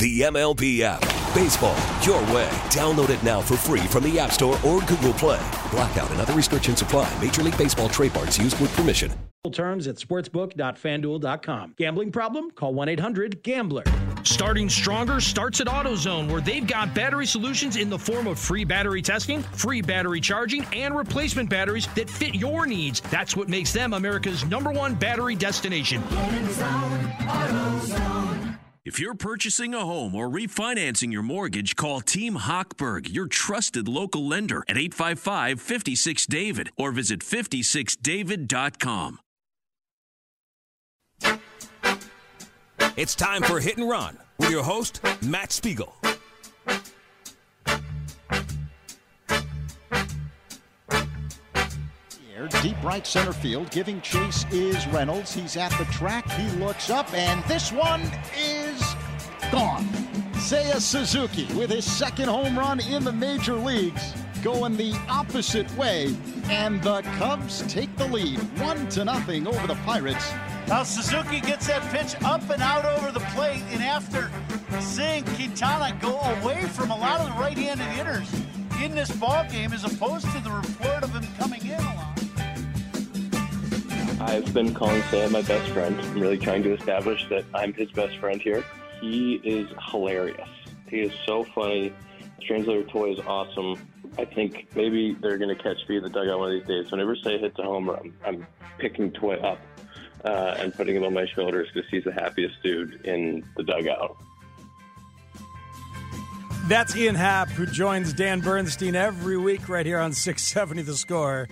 The MLB app. Baseball, your way. Download it now for free from the App Store or Google Play. Blackout and other restrictions apply. Major League Baseball trademarks used with permission. Terms at sportsbook.fanduel.com. Gambling problem? Call 1 800 Gambler. Starting stronger starts at AutoZone, where they've got battery solutions in the form of free battery testing, free battery charging, and replacement batteries that fit your needs. That's what makes them America's number one battery destination. If you're purchasing a home or refinancing your mortgage, call Team Hochberg, your trusted local lender at 855 56 David or visit 56david.com. It's time for Hit and Run with your host, Matt Spiegel. Deep right center field, giving chase is Reynolds. He's at the track. He looks up, and this one is gone. Seiya Suzuki with his second home run in the major leagues, going the opposite way, and the Cubs take the lead, one to nothing over the Pirates. Now Suzuki gets that pitch up and out over the plate, and after seeing Quintana go away from a lot of the right-handed hitters in this ball game, as opposed to the report of him coming in. I've been calling Sam my best friend. I'm really trying to establish that I'm his best friend here. He is hilarious. He is so funny. Translator toy is awesome. I think maybe they're going to catch me in the dugout one of these days. Whenever Say hits a homer, I'm, I'm picking Toy up uh, and putting him on my shoulders because he's the happiest dude in the dugout. That's Ian Happ, who joins Dan Bernstein every week right here on 670 The Score,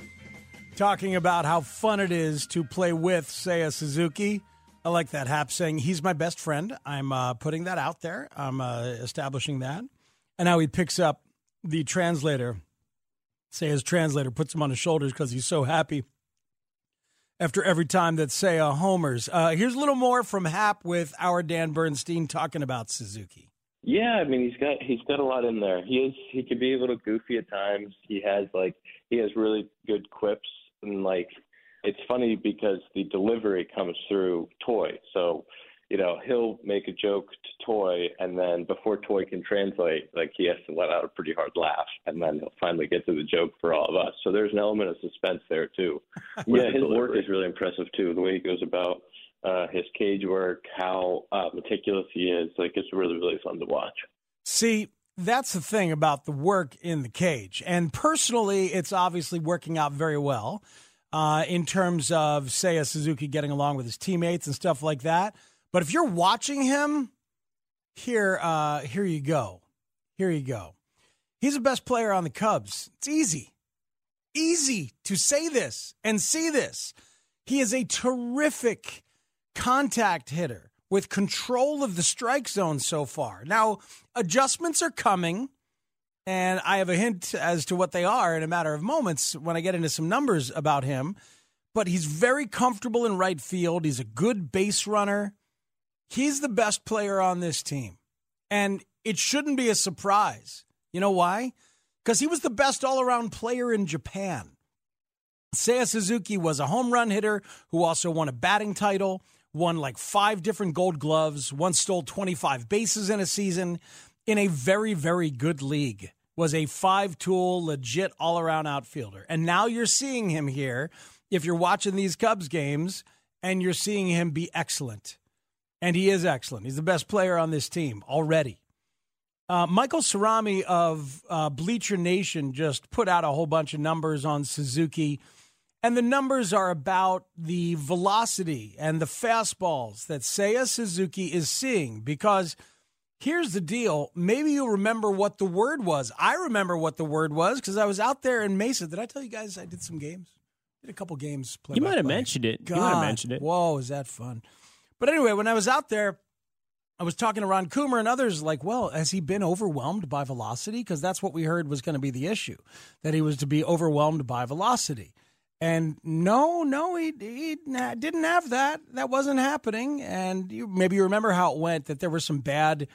talking about how fun it is to play with Seiya Suzuki. I like that Happ saying he's my best friend. I'm uh, putting that out there. I'm uh, establishing that. And how he picks up the translator, Seiya's translator, puts him on his shoulders because he's so happy after every time that Seiya homers. Uh, here's a little more from Happ with our Dan Bernstein talking about Suzuki. Yeah, I mean he's got he's got a lot in there. He is he can be a little goofy at times. He has like he has really good quips and like it's funny because the delivery comes through Toy. So, you know, he'll make a joke to Toy and then before Toy can translate, like he has to let out a pretty hard laugh and then he'll finally get to the joke for all of us. So there's an element of suspense there too. yeah, his work is really impressive too, the way he goes about uh, his cage work, how uh, meticulous he is. Like it's really, really fun to watch. See, that's the thing about the work in the cage. And personally, it's obviously working out very well uh, in terms of, Seiya Suzuki getting along with his teammates and stuff like that. But if you're watching him, here, uh, here you go. Here you go. He's the best player on the Cubs. It's easy, easy to say this and see this. He is a terrific contact hitter with control of the strike zone so far. Now, adjustments are coming, and I have a hint as to what they are in a matter of moments when I get into some numbers about him. But he's very comfortable in right field. He's a good base runner. He's the best player on this team. And it shouldn't be a surprise. You know why? Because he was the best all around player in Japan. Seiya Suzuki was a home run hitter who also won a batting title won like five different gold gloves, once stole 25 bases in a season in a very, very good league. Was a five tool, legit all around outfielder. And now you're seeing him here. If you're watching these Cubs games and you're seeing him be excellent, and he is excellent, he's the best player on this team already. Uh, Michael Cerami of uh, Bleacher Nation just put out a whole bunch of numbers on Suzuki And the numbers are about the velocity and the fastballs that Seiya Suzuki is seeing because here's the deal. Maybe you'll remember what the word was. I remember what the word was because I was out there in Mesa. Did I tell you guys I did some games? Did a couple games. Play you might have mentioned it. God, you might have mentioned it. Whoa, is that fun? But anyway, when I was out there, I was talking to Ron Coomer and others like, well, has he been overwhelmed by velocity? Because that's what we heard was going to be the issue, that he was to be overwhelmed by velocity. And no, no, he, he didn't have that. That wasn't happening. And you, maybe you remember how it went that there were some bad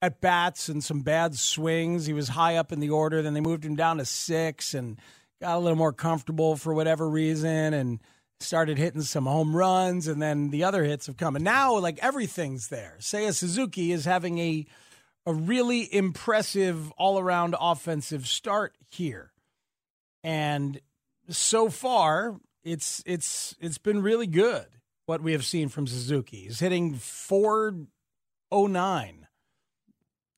at bats and some bad swings. He was high up in the order. Then they moved him down to six and got a little more comfortable for whatever reason and started hitting some home runs. And then the other hits have come. And now, like, everything's there. Seiya Suzuki is having a, a really impressive all around offensive start here. And so far, it's it's it's been really good what we have seen from Suzuki. He's hitting four oh nine.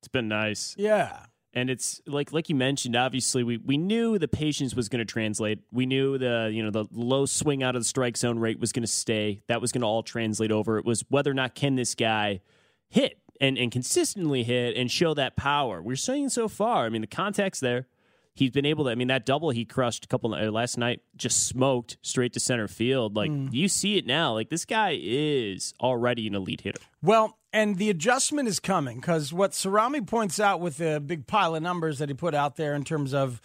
It's been nice. Yeah. And it's like like you mentioned, obviously we, we knew the patience was going to translate. We knew the you know the low swing out of the strike zone rate was going to stay. That was going to all translate over. It was whether or not can this guy hit and, and consistently hit and show that power. We're seeing so far. I mean, the context there he's been able to. I mean, that double he crushed a couple uh, last night just smoked straight to center field. Like mm. you see it now. Like this guy is already an elite hitter. Well, and the adjustment is coming because what Cerami points out with the big pile of numbers that he put out there in terms of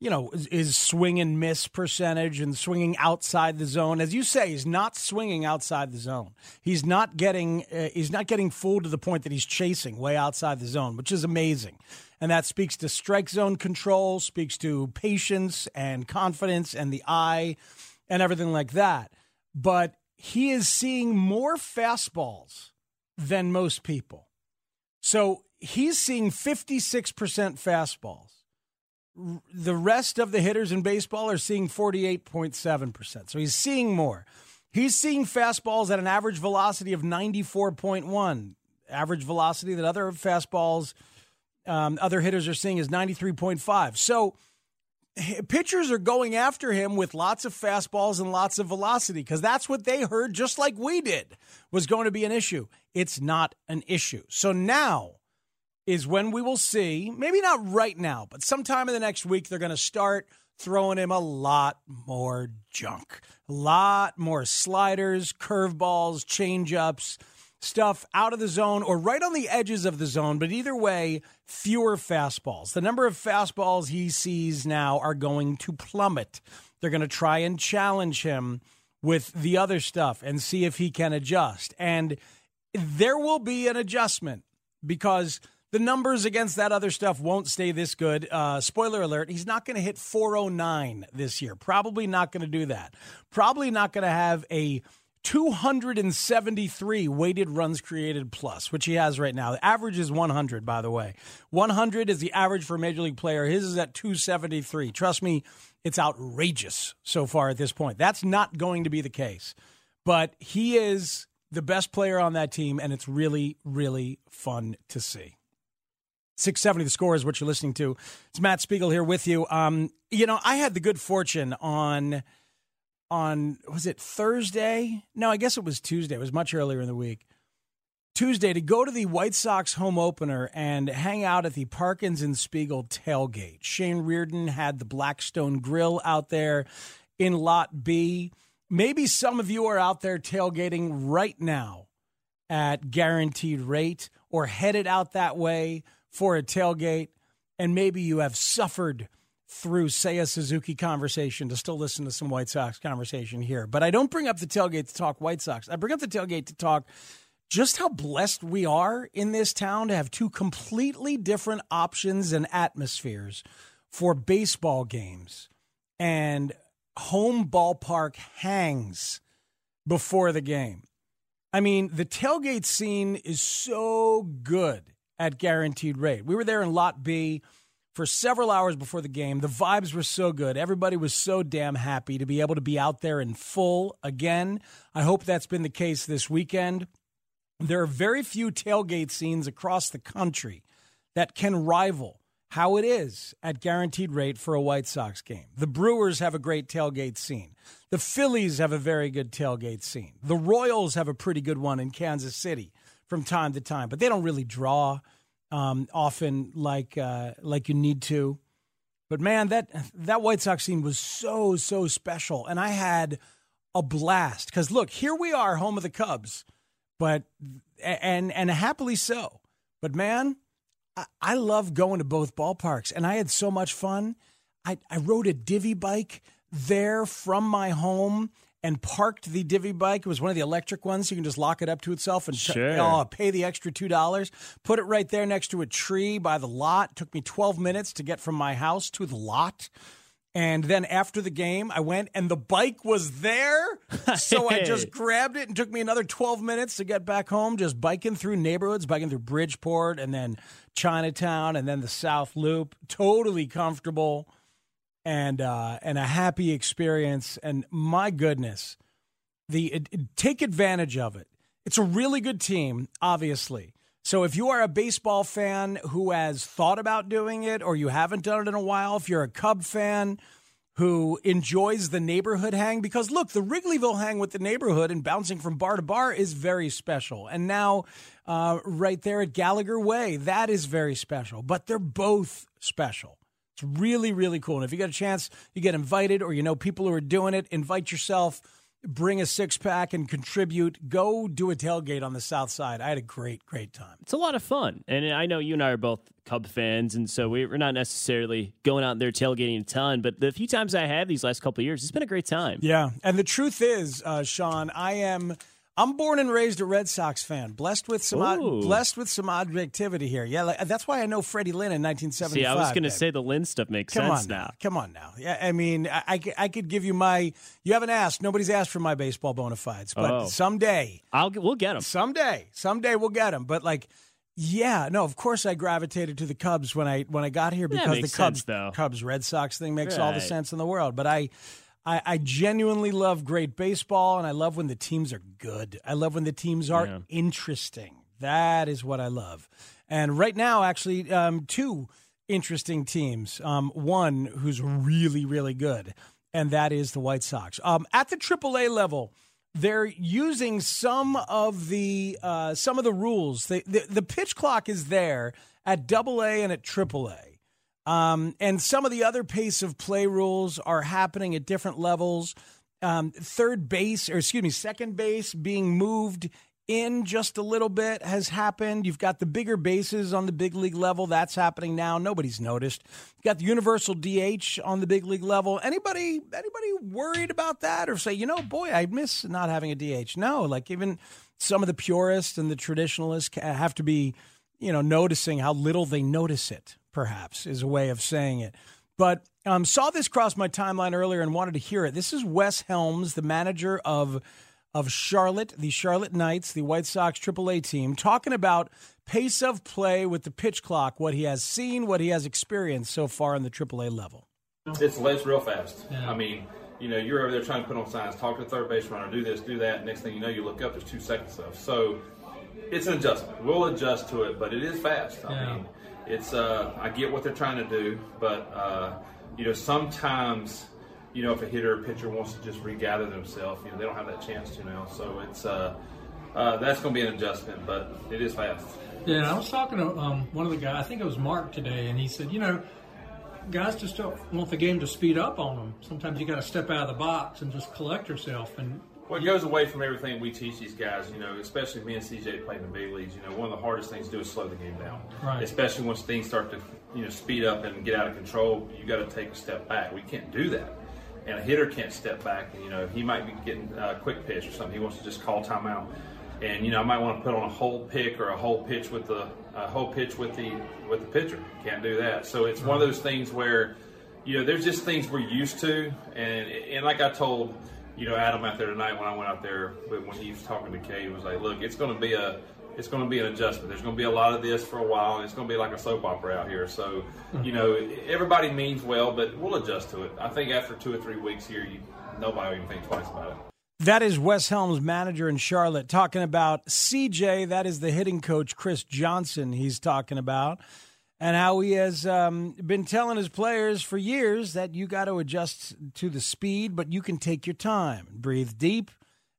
you know, his swing and miss percentage and swinging outside the zone. As you say, he's not swinging outside the zone. He's not getting uh, he's not getting fooled to the point that he's chasing way outside the zone, which is amazing. And that speaks to strike zone control, speaks to patience and confidence and the eye and everything like that. But he is seeing more fastballs than most people. So he's seeing 56% fastballs. The rest of the hitters in baseball are seeing 48.7%. So he's seeing more. He's seeing fastballs at an average velocity of 94.1, average velocity that other fastballs – um, other hitters are seeing is 93.5. So pitchers are going after him with lots of fastballs and lots of velocity because that's what they heard, just like we did, was going to be an issue. It's not an issue. So now is when we will see, maybe not right now, but sometime in the next week, they're going to start throwing him a lot more junk, a lot more sliders, curveballs, changeups stuff out of the zone or right on the edges of the zone, but either way, fewer fastballs. The number of fastballs he sees now are going to plummet. They're going to try and challenge him with the other stuff and see if he can adjust. And there will be an adjustment because the numbers against that other stuff won't stay this good. Uh, spoiler alert, he's not going to hit 409 this year. Probably not going to do that. Probably not going to have a 273 weighted runs created plus, which he has right now. The average is 100, by the way. 100 is the average for a major league player. His is at 273. Trust me, it's outrageous so far at this point. That's not going to be the case. But he is the best player on that team, and it's really, really fun to see. 670 the score is what you're listening to. It's Matt Spiegel here with you. Um, you know, I had the good fortune on on was it Thursday? No, I guess it was Tuesday. It was much earlier in the week. Tuesday to go to the White Sox home opener and hang out at the Parkins and Spiegel tailgate. Shane Reardon had the Blackstone Grill out there in Lot B. Maybe some of you are out there tailgating right now at guaranteed rate or headed out that way for a tailgate, and maybe you have suffered through Seiya Suzuki conversation to still listen to some White Sox conversation here. But I don't bring up the tailgate to talk White Sox. I bring up the tailgate to talk just how blessed we are in this town to have two completely different options and atmospheres for baseball games. And home ballpark hangs before the game. I mean, the tailgate scene is so good at guaranteed rate. We were there in Lot B for several hours before the game. The vibes were so good. Everybody was so damn happy to be able to be out there in full again. I hope that's been the case this weekend. There are very few tailgate scenes across the country that can rival how it is at guaranteed rate for a White Sox game. The Brewers have a great tailgate scene. The Phillies have a very good tailgate scene. The Royals have a pretty good one in Kansas City from time to time, but they don't really draw um, often like uh, like you need to. But man, that that White Sox scene was so so special, and I had a blast because look, here we are, home of the Cubs, but and and happily so. But man, I, I love going to both ballparks, and I had so much fun. I, I rode a divvy bike there from my home and parked the divvy bike. It was one of the electric ones. You can just lock it up to itself and sure. oh, pay the extra $2. Put it right there next to a tree by the lot. It took me 12 minutes to get from my house to the lot. And then after the game, I went and the bike was there. So I just grabbed it and took me another 12 minutes to get back home, just biking through neighborhoods, biking through Bridgeport and then Chinatown and then the South Loop. Totally comfortable and uh, and a happy experience. And my goodness, the it, take advantage of it. It's a really good team, obviously. So if you are a baseball fan who has thought about doing it or you haven't done it in a while, if you're a Cub fan who enjoys the neighborhood hang, because look, the Wrigleyville hang with the neighborhood and bouncing from bar to bar is very special. And now, uh, right there at Gallagher Way, that is very special. But they're both special. It's really, really cool. And if you get a chance, you get invited or you know people who are doing it, invite yourself bring a six pack and contribute. Go do a tailgate on the south side. I had a great, great time. It's a lot of fun. And I know you and I are both Cub fans, and so we're not necessarily going out there tailgating a ton, but the few times I have these last couple years, it's been a great time. Yeah. And the truth is, uh, Sean, I am I'm born and raised a Red Sox fan, blessed with some odd, blessed with some objectivity here. Yeah, like, that's why I know Freddie Lynn in 1975. See, I was going to say the Lynn stuff makes Come sense on now. Come on now. Yeah, I mean, I, I, I, could give you my. You haven't asked. Nobody's asked for my baseball bona fides, but oh. someday I'll we'll get them. Someday, someday we'll get them. But like. Yeah, no, of course I gravitated to the Cubs when I when I got here because the Cubs sense, Cubs Red Sox thing makes right. all the sense in the world. But I I, I, genuinely love great baseball, and I love when the teams are good. I love when the teams are yeah. interesting. That is what I love. And right now, actually, um, two interesting teams. Um, one who's really, really good, and that is the White Sox. Um, at the AAA level, they're using some of the uh, some of the rules. the, the pitch clock is there at Double A and at Triple A. Um, and some of the other pace of play rules are happening at different levels. Um, third base, or excuse me, second base being moved in just a little bit has happened. You've got the bigger bases on the big league level. That's happening now. Nobody's noticed. You've got the universal DH on the big league level. Anybody anybody worried about that or say, you know, boy, I miss not having a DH? No, like even some of the purists and the traditionalists have to be, you know, noticing how little they notice it perhaps is a way of saying it. But um, saw this cross my timeline earlier and wanted to hear it. This is Wes Helms, the manager of of Charlotte, the Charlotte Knights, the White Sox AAA team, talking about pace of play with the pitch clock, what he has seen, what he has experienced so far on the AAA level. It's, it's real fast. Yeah. I mean, you know, you're over there trying to put on signs, talk to the third base runner, do this, do that. Next thing you know, you look up, there's two seconds left. So it's an adjustment. We'll adjust to it, but it is fast. I yeah. mean, it's uh, I get what they're trying to do, but uh, you know sometimes you know if a hitter or pitcher wants to just regather themselves, you know they don't have that chance to now. So it's uh, uh that's going to be an adjustment, but it is fast. Yeah, I was talking to um, one of the guys. I think it was Mark today, and he said, you know, guys just don't want the game to speed up on them. Sometimes you got to step out of the box and just collect yourself. And well, it goes away from everything we teach these guys. You know, especially me and CJ playing the big leagues. You know, one of the hardest things to do is slow the game down. Right. Especially once things start to you know speed up and get out of control, you got to take a step back. We can't do that, and a hitter can't step back. And you know, he might be getting a quick pitch or something. He wants to just call timeout. And you know, I might want to put on a whole pick or a whole pitch with the a whole pitch with the with the pitcher. Can't do that. So it's right. one of those things where you know, there's just things we're used to, and and like I told you know, Adam out there tonight when I went out there, when he was talking to Kay, he was like, "Look, it's going to be a, it's going to be an adjustment. There's going to be a lot of this for a while, and it's going to be like a soap opera out here. So, you know, everybody means well, but we'll adjust to it. I think after two or three weeks here, you, nobody will even think twice about it." That is Wes Helms, manager in Charlotte, talking about CJ. That is the hitting coach, Chris Johnson, he's talking about. And how he has um, been telling his players for years that you got to adjust to the speed, but you can take your time, breathe deep,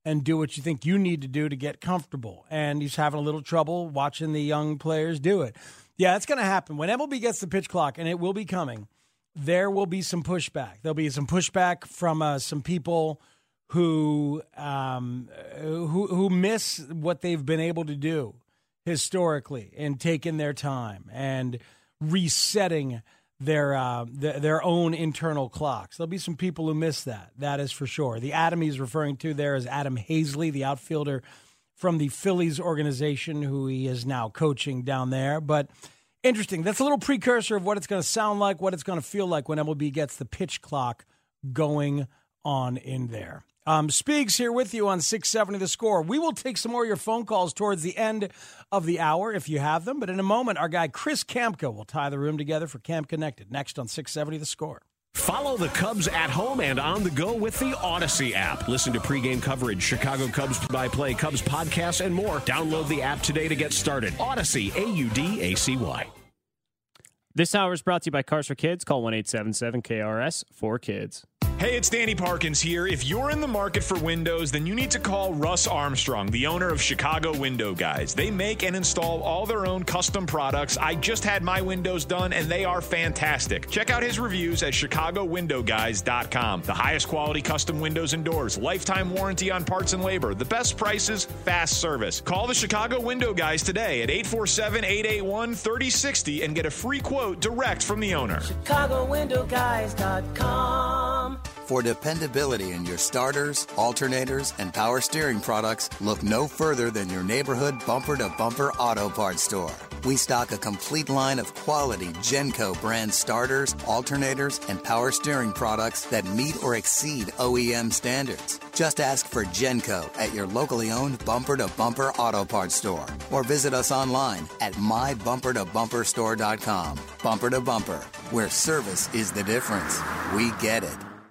and do what you think you need to do to get comfortable. And he's having a little trouble watching the young players do it. Yeah, it's going to happen. When MLB gets the pitch clock, and it will be coming, there will be some pushback. There'll be some pushback from uh, some people who um, who who miss what they've been able to do historically and taking their time and resetting their uh, th- their own internal clocks. There'll be some people who miss that. That is for sure. The Adam he's referring to there is Adam Haseley, the outfielder from the Phillies organization, who he is now coaching down there. But interesting. That's a little precursor of what it's going to sound like, what it's going to feel like when MLB gets the pitch clock going on in there. Um, Speaks here with you on 670 The Score. We will take some more of your phone calls towards the end of the hour if you have them. But in a moment, our guy Chris Kamka will tie the room together for Camp Connected next on 670 The Score. Follow the Cubs at home and on the go with the Audacy app. Listen to pregame coverage, Chicago Cubs by play, Cubs podcasts, and more. Download the app today to get started. Audacy, A U D A C Y. This hour is brought to you by Cars for Kids. Call 1 877 KRS for kids. Hey, it's Danny Parkins here. If you're in the market for windows, then you need to call Russ Armstrong, the owner of Chicago Window Guys. They make and install all their own custom products. I just had my windows done and they are fantastic. Check out his reviews at chicagowindowguys.com. The highest quality custom windows and doors, lifetime warranty on parts and labor, the best prices, fast service. Call the Chicago Window Guys today at 847 881 3060 and get a free quote direct from the owner. ChicagoWindowGuys.com. For dependability in your starters, alternators, and power steering products, look no further than your neighborhood bumper to bumper auto parts store. We stock a complete line of quality Genco brand starters, alternators, and power steering products that meet or exceed OEM standards. Just ask for Genco at your locally owned bumper to bumper auto parts store or visit us online at mybumpertobumperstore.com. Bumper to bumper, where service is the difference. We get it.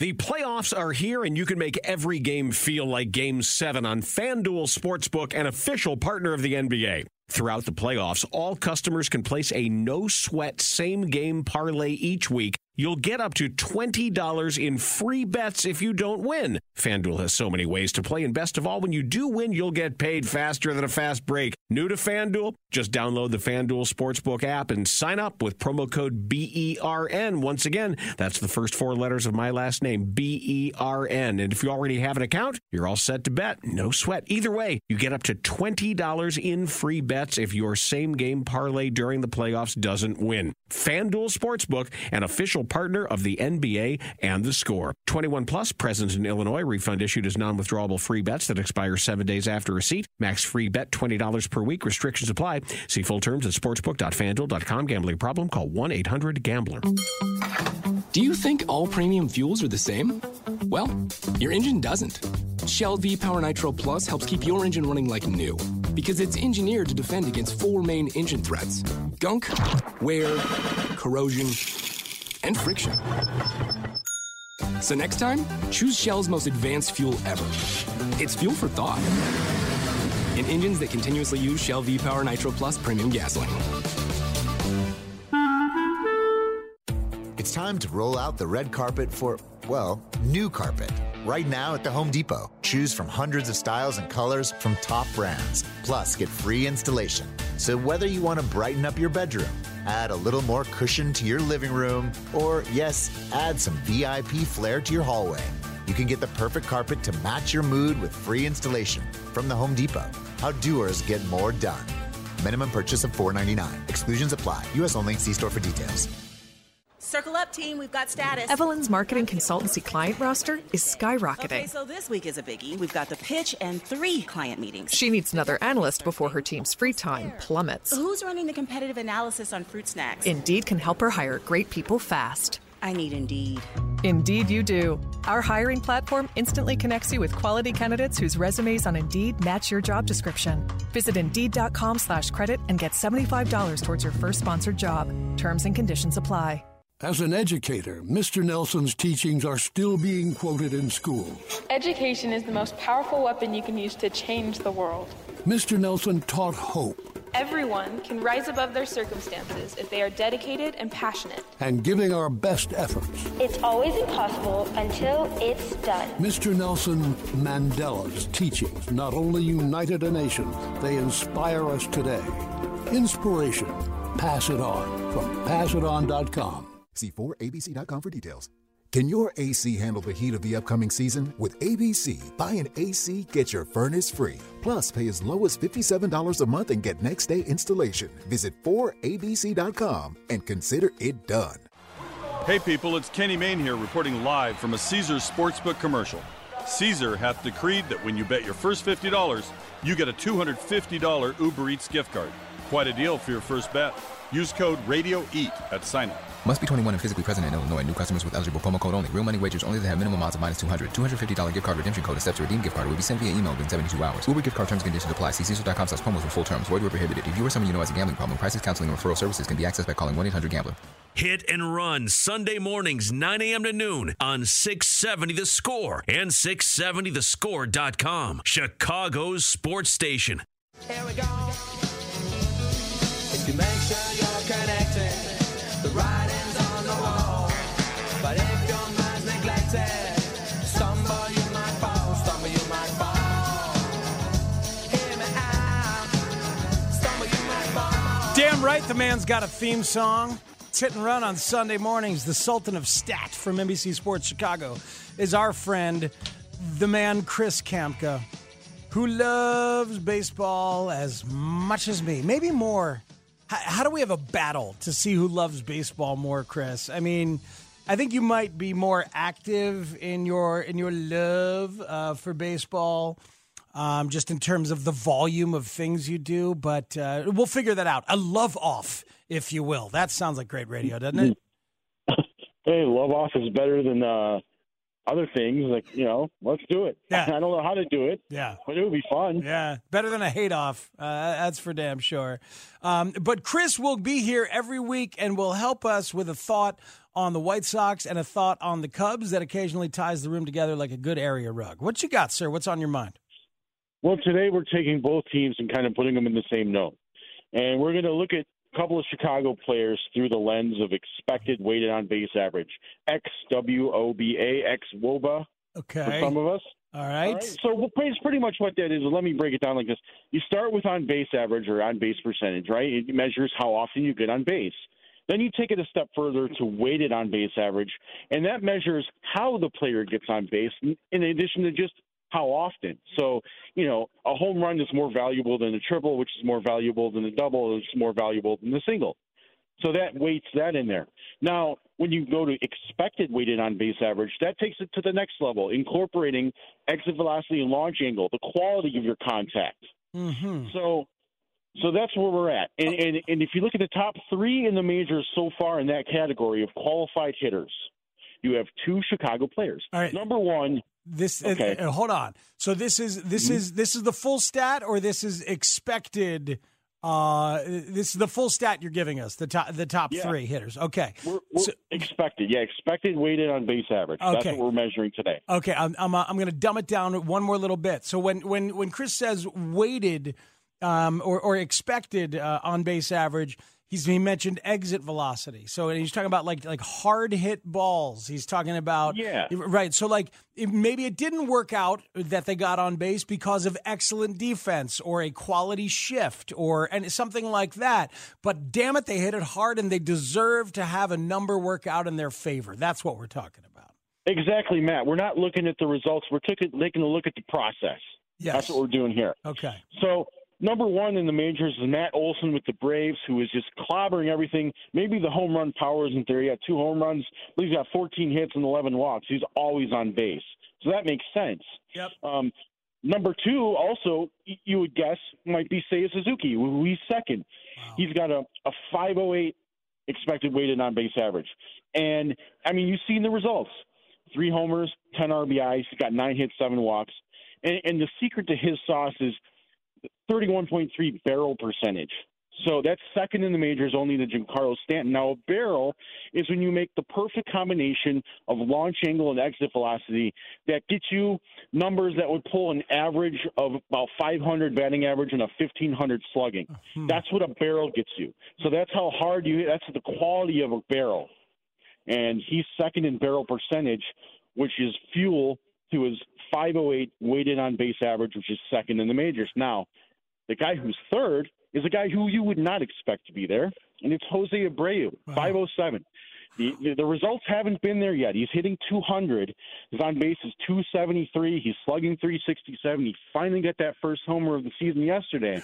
The playoffs are here, and you can make every game feel like Game 7 on FanDuel Sportsbook, an official partner of the NBA. Throughout the playoffs, all customers can place a no sweat same game parlay each week. You'll get up to $20 in free bets if you don't win. FanDuel has so many ways to play, and best of all, when you do win, you'll get paid faster than a fast break. New to FanDuel? Just download the FanDuel Sportsbook app and sign up with promo code BERN. Once again, that's the first four letters of my last name, BERN. And if you already have an account, you're all set to bet. No sweat. Either way, you get up to $20 in free bets if your same game parlay during the playoffs doesn't win. FanDuel Sportsbook, an official partner of the NBA and the score. 21 plus, present in Illinois. Refund issued as non withdrawable free bets that expire seven days after receipt. Max free bet $20 per week. Restrictions apply. See full terms at sportsbook.fanduel.com. Gambling problem? Call 1 800 Gambler. Do you think all premium fuels are the same? Well, your engine doesn't. Shell V Power Nitro Plus helps keep your engine running like new because it's engineered to defend against four main engine threats gunk, wear, corrosion, and friction. So next time, choose Shell's most advanced fuel ever. It's fuel for thought. In engines that continuously use Shell V Power Nitro Plus premium gasoline. It's time to roll out the red carpet for, well, new carpet. Right now at the Home Depot. Choose from hundreds of styles and colors from top brands. Plus, get free installation. So, whether you want to brighten up your bedroom, add a little more cushion to your living room, or, yes, add some VIP flair to your hallway, you can get the perfect carpet to match your mood with free installation from the Home Depot. How doers get more done. Minimum purchase of $4.99. Exclusions apply. U.S. only. See store for details. Circle up, team. We've got status. Evelyn's marketing consultancy client roster is skyrocketing. Okay, so this week is a biggie. We've got the pitch and three client meetings. She needs another analyst before her team's free time plummets. Who's running the competitive analysis on fruit snacks? Indeed can help her hire great people fast. I need Indeed. Indeed, you do. Our hiring platform instantly connects you with quality candidates whose resumes on Indeed match your job description. Visit Indeed.com slash credit and get $75 towards your first sponsored job. Terms and conditions apply. As an educator, Mr. Nelson's teachings are still being quoted in schools. Education is the most powerful weapon you can use to change the world. Mr. Nelson taught hope Everyone can rise above their circumstances if they are dedicated and passionate. and giving our best efforts. It's always impossible until it's done. Mr. Nelson Mandela's teachings not only united a nation, they inspire us today. Inspiration. Pass it on from passiton.com. See 4abc.com for details. Can your AC handle the heat of the upcoming season? With ABC, buy an AC, get your furnace free. Plus, pay as low as $57 a month and get next day installation. Visit 4abc.com and consider it done. Hey people, it's Kenny Mayne here reporting live from a Caesars Sportsbook commercial. Caesar hath decreed that when you bet your first $50, you get a $250 Uber Eats gift card. Quite a deal for your first bet. Use code RADIOEAT at sign up. Must be 21 and physically present in Illinois. New customers with eligible promo code only. Real money wagers only that have minimum odds of minus 200. $250 gift card redemption code accepts to redeem gift card will be sent via email within 72 hours. Uber gift card terms and conditions apply. See Caesar.com slash promos for full terms. Void where prohibited. If you or someone you know has a gambling problem, crisis counseling and referral services can be accessed by calling 1-800-GAMBLER. Hit and run Sunday mornings, 9 a.m. to noon on 670 The Score and 670thescore.com. Chicago's sports station. Here we go. If you make sure right, the man's got a theme song. It's and run on Sunday mornings. The Sultan of Stat from NBC Sports Chicago is our friend, the man Chris Kamka, who loves baseball as much as me, maybe more. How, how do we have a battle to see who loves baseball more, Chris? I mean, I think you might be more active in your in your love uh, for baseball, um, just in terms of the volume of things you do. But uh, we'll figure that out. A love off, if you will. That sounds like great radio, doesn't it? hey, love off is better than uh, other things. Like you know, let's do it. Yeah. I don't know how to do it. Yeah, but it would be fun. Yeah, better than a hate off. Uh, that's for damn sure. Um, but Chris will be here every week and will help us with a thought on the White Sox and a thought on the Cubs that occasionally ties the room together like a good area rug. What you got, sir? What's on your mind? Well, today we're taking both teams and kind of putting them in the same note, and we're going to look at a couple of Chicago players through the lens of expected weighted on base average, XWOBA, XWOBA. Okay. For some of us. All right. So it's pretty much what that is. Let me break it down like this. You start with on base average or on base percentage, right? It measures how often you get on base. Then you take it a step further to weighted on base average, and that measures how the player gets on base in addition to just how often. So, you know, a home run is more valuable than a triple, which is more valuable than a double, which is more valuable than a single. So that weights that in there. Now, when you go to expected weighted on base average, that takes it to the next level, incorporating exit velocity and launch angle, the quality of your contact. Mm-hmm. So, so that's where we're at. And, and and if you look at the top three in the majors so far in that category of qualified hitters, you have two Chicago players. All right. Number one. This Okay. uh, uh, hold on. So this is this Mhm. is this is the full stat, or this is expected. Uh, this is the full stat you're giving us. The top the top Yeah. three hitters. Okay. We're, we're expected, yeah, expected weighted on base average. That's Okay. what we're measuring today. Okay, I'm I'm, uh, I'm going to dumb it down one more little bit. So when when when Chris says weighted um, or or expected uh, on base average, he's he mentioned exit velocity. So he's talking about like like hard hit balls. He's talking about Yeah. right. So like it, maybe it didn't work out that they got on base because of excellent defense or a quality shift or and something like that. But damn it, they hit it hard and they deserve to have a number work out in their favor. That's what we're talking about. Exactly, Matt. We're not looking at the results. We're taking taking a look at the process. Yes. That's what we're doing here. Okay. So number one in the majors is Matt Olson with the Braves, who is just clobbering everything. Maybe the home run power isn't there He yet. Two home runs, but he's got 14 hits and 11 walks. He's always on base, so that makes sense. Yep. Um, number two, also you would guess might be Seiya Suzuki, who he's second. He's got a, a 508 expected weighted on base average, and I mean you've seen the results: three homers, 10 RBIs. He's got nine hits, seven walks. And, and the secret to his sauce is 31.3 barrel percentage. So that's second in the majors, only to Giancarlo Stanton. Now, a barrel is when you make the perfect combination of launch angle and exit velocity that gets you numbers that would pull an average of about 500 batting average and a 1500 slugging. Oh, hmm. That's what a barrel gets you. So that's how hard you. hit. That's the quality of a barrel. And he's second in barrel percentage, which is fuel to his 508 weighted on base average, which is second in the majors. Now, the guy who's third is a guy who you would not expect to be there, and it's Jose Abreu, 507. The, the, the results haven't been there yet. He's hitting 200. His on base is 273. He's slugging 367. He finally got that first homer of the season yesterday.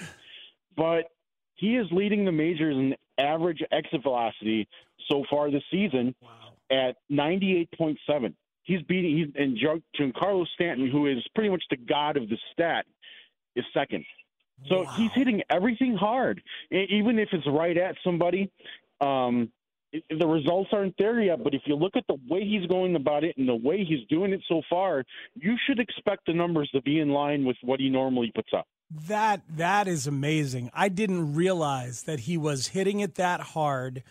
But he is leading the majors in average exit velocity so far this season at 98.7. He's beating he's and Giancarlo Stanton, who is pretty much the god of the stat, is second. So he's hitting everything hard, even if it's right at somebody. Um, the results aren't there yet, but if you look at the way he's going about it and the way he's doing it so far, you should expect the numbers to be in line with what he normally puts up. That that is amazing. I didn't realize that he was hitting it that hard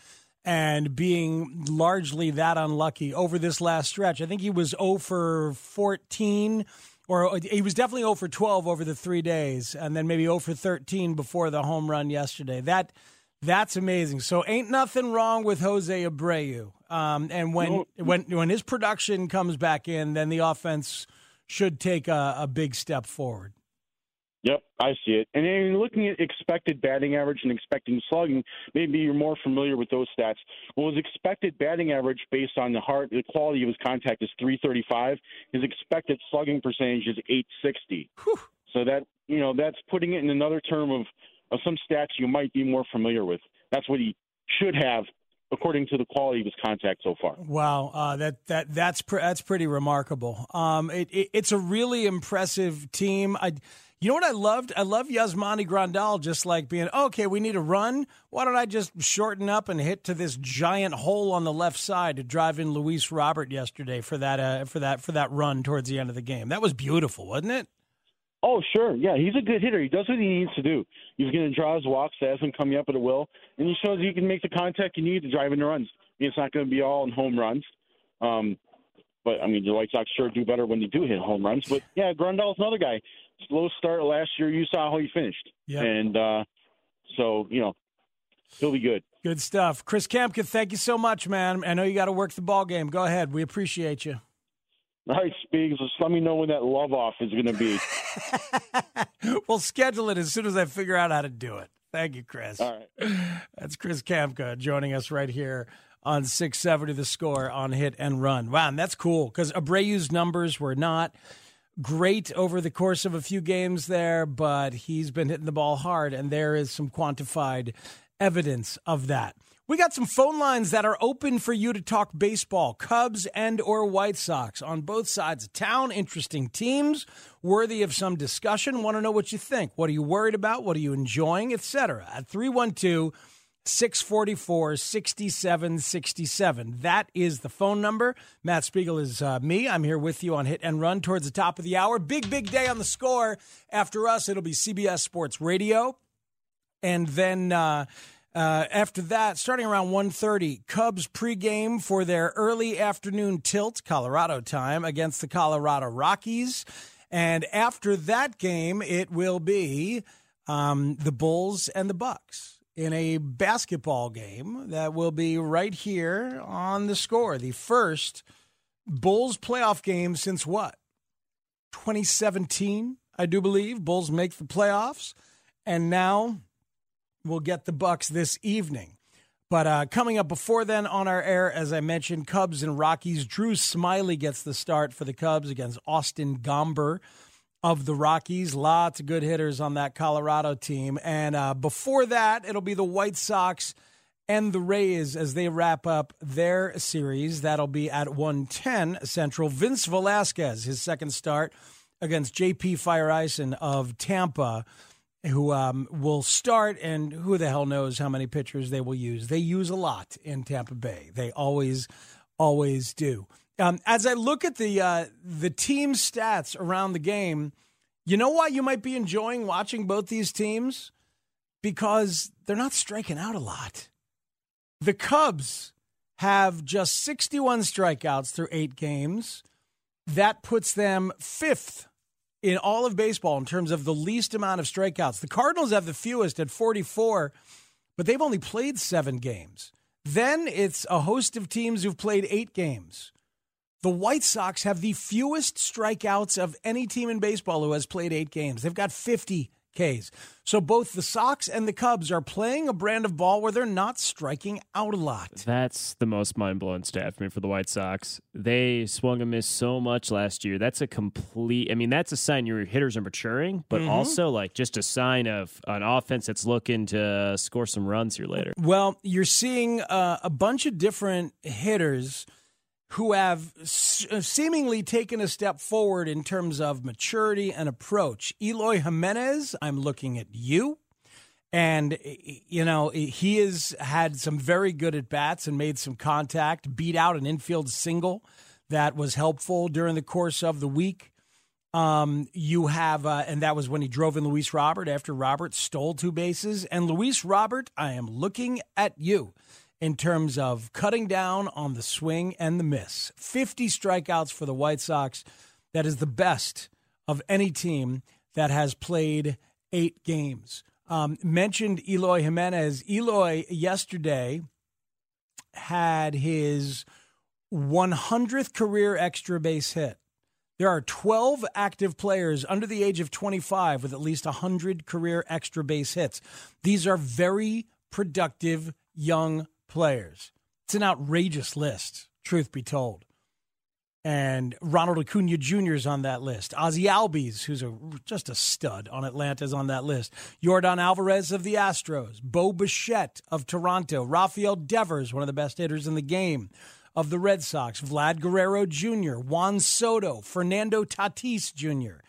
and being largely that unlucky over this last stretch. I think he was 0 for 14 or he was definitely 0 for 12 over the 3 days and then maybe 0 for 13 before the home run yesterday. That that's amazing. So ain't nothing wrong with Jose Abreu. Um, and when when when his production comes back in, then the offense should take a, a big step forward. Yep, I see it. And then looking at expected batting average and expecting slugging, maybe you're more familiar with those stats. Well, his expected batting average based on the heart, the quality of his contact is 335. His expected slugging percentage is 860. So that you know that's putting it in another term of, of some stats you might be more familiar with. That's what he should have according to the quality of his contact so far. Wow, uh, that that that's pr- that's pretty remarkable. Um, it, it, it's a really impressive team. I, you know what I loved? I love Yasmani Grandal just like being okay. We need a run. Why don't I just shorten up and hit to this giant hole on the left side to drive in Luis Robert yesterday for that uh, for that for that run towards the end of the game? That was beautiful, wasn't it? Oh, sure. Yeah, he's a good hitter. He does what he needs to do. He's going to draw his walks, has him coming up at a will, and he shows he can make the contact you need to drive into runs. I mean, it's not going to be all in home runs. Um, but, I mean, the White Sox sure do better when they do hit home runs. But, yeah, Grandal's another guy. Slow start last year. You saw how he finished. Yep. And uh, so, you know, he'll be good. Good stuff, Chris Kamka. Thank you so much, man. I know you got to work the ball game. Go ahead. We appreciate you. All right, Speaks, just let me know when that love off is going to be. we'll schedule it as soon as I figure out how to do it. Thank you, Chris. All right. That's Chris Kamka joining us right here on 670 The Score on Hit and Run. Wow, and that's cool because Abreu's numbers were not great over the course of a few games there, but he's been hitting the ball hard, and there is some quantified evidence of that. We got some phone lines that are open for you to talk baseball, Cubs and or White Sox on both sides of town. Interesting teams, worthy of some discussion. Want to know what you think? What are you worried about? What are you enjoying, etc. At 312 644 6767. That is the phone number. Matt Spiegel is uh, me. I'm here with you on Hit and Run towards the top of the hour. Big, big day on the score. After us, it'll be CBS Sports Radio. And then uh, uh, after that, starting around 1.30, Cubs pregame for their early afternoon tilt, Colorado time, against the Colorado Rockies. And after that game, it will be um, the Bulls and the Bucks in a basketball game that will be right here on the score. The first Bulls playoff game since what? 2017, I do believe. Bulls make the playoffs. And now we'll get the Bucks this evening. But uh, coming up before then on our air, as I mentioned, Cubs and Rockies. Drew Smyly gets the start for the Cubs against Austin Gomber of the Rockies. Lots of good hitters on that Colorado team. And uh, before that, it'll be the White Sox and the Rays as they wrap up their series. That'll be at 110 Central. Vince Velasquez, his second start against JP Feyereisen of Tampa, who um, will start, and who the hell knows how many pitchers they will use. They use a lot in Tampa Bay. They always, always do. Um, as I look at the uh, the team stats around the game, you know why you might be enjoying watching both these teams? Because they're not striking out a lot. The Cubs have just 61 strikeouts through eight games. That puts them fifth in all of baseball in terms of the least amount of strikeouts. The Cardinals have the fewest at 44, but they've only played seven games. Then it's a host of teams who've played eight games. The White Sox have the fewest strikeouts of any team in baseball who has played eight games. They've got 50 Ks. So both the Sox and the Cubs are playing a brand of ball where they're not striking out a lot. That's the most mind blowing stat for me for the White Sox. They swung and missed so much last year. That's a complete. I mean, that's a sign your hitters are maturing, but Mhm. also like just a sign of an offense that's looking to score some runs here later. Well, you're seeing uh, a bunch of different hitters who have uh, seemingly taken a step forward in terms of maturity and approach. Eloy Jimenez, I'm looking at you. And, you know, he has had some very good at bats and made some contact, beat out an infield single that was helpful during the course of the week. Um, you have, uh, and that was when he drove in Luis Robert after Robert stole two bases. And Luis Robert, I am looking at you in terms of cutting down on the swing and the miss. 50 strikeouts for the White Sox. That is the best of any team that has played eight games. Um, mentioned Eloy Jimenez. Eloy yesterday had his 100th career extra base hit. There are 12 active players under the age of 25 with at least 100 career extra base hits. These are very productive young players. It's an outrageous list, truth be told. And Ronald Acuna Jr. is on that list. Ozzie Albies, who's a, just a stud on Atlanta, is on that list. Yordan Alvarez of the Astros. Bo Bichette of Toronto. Rafael Devers, one of the best hitters in the game of the Red Sox. Vlad Guerrero Jr., Juan Soto, Fernando Tatis Jr.,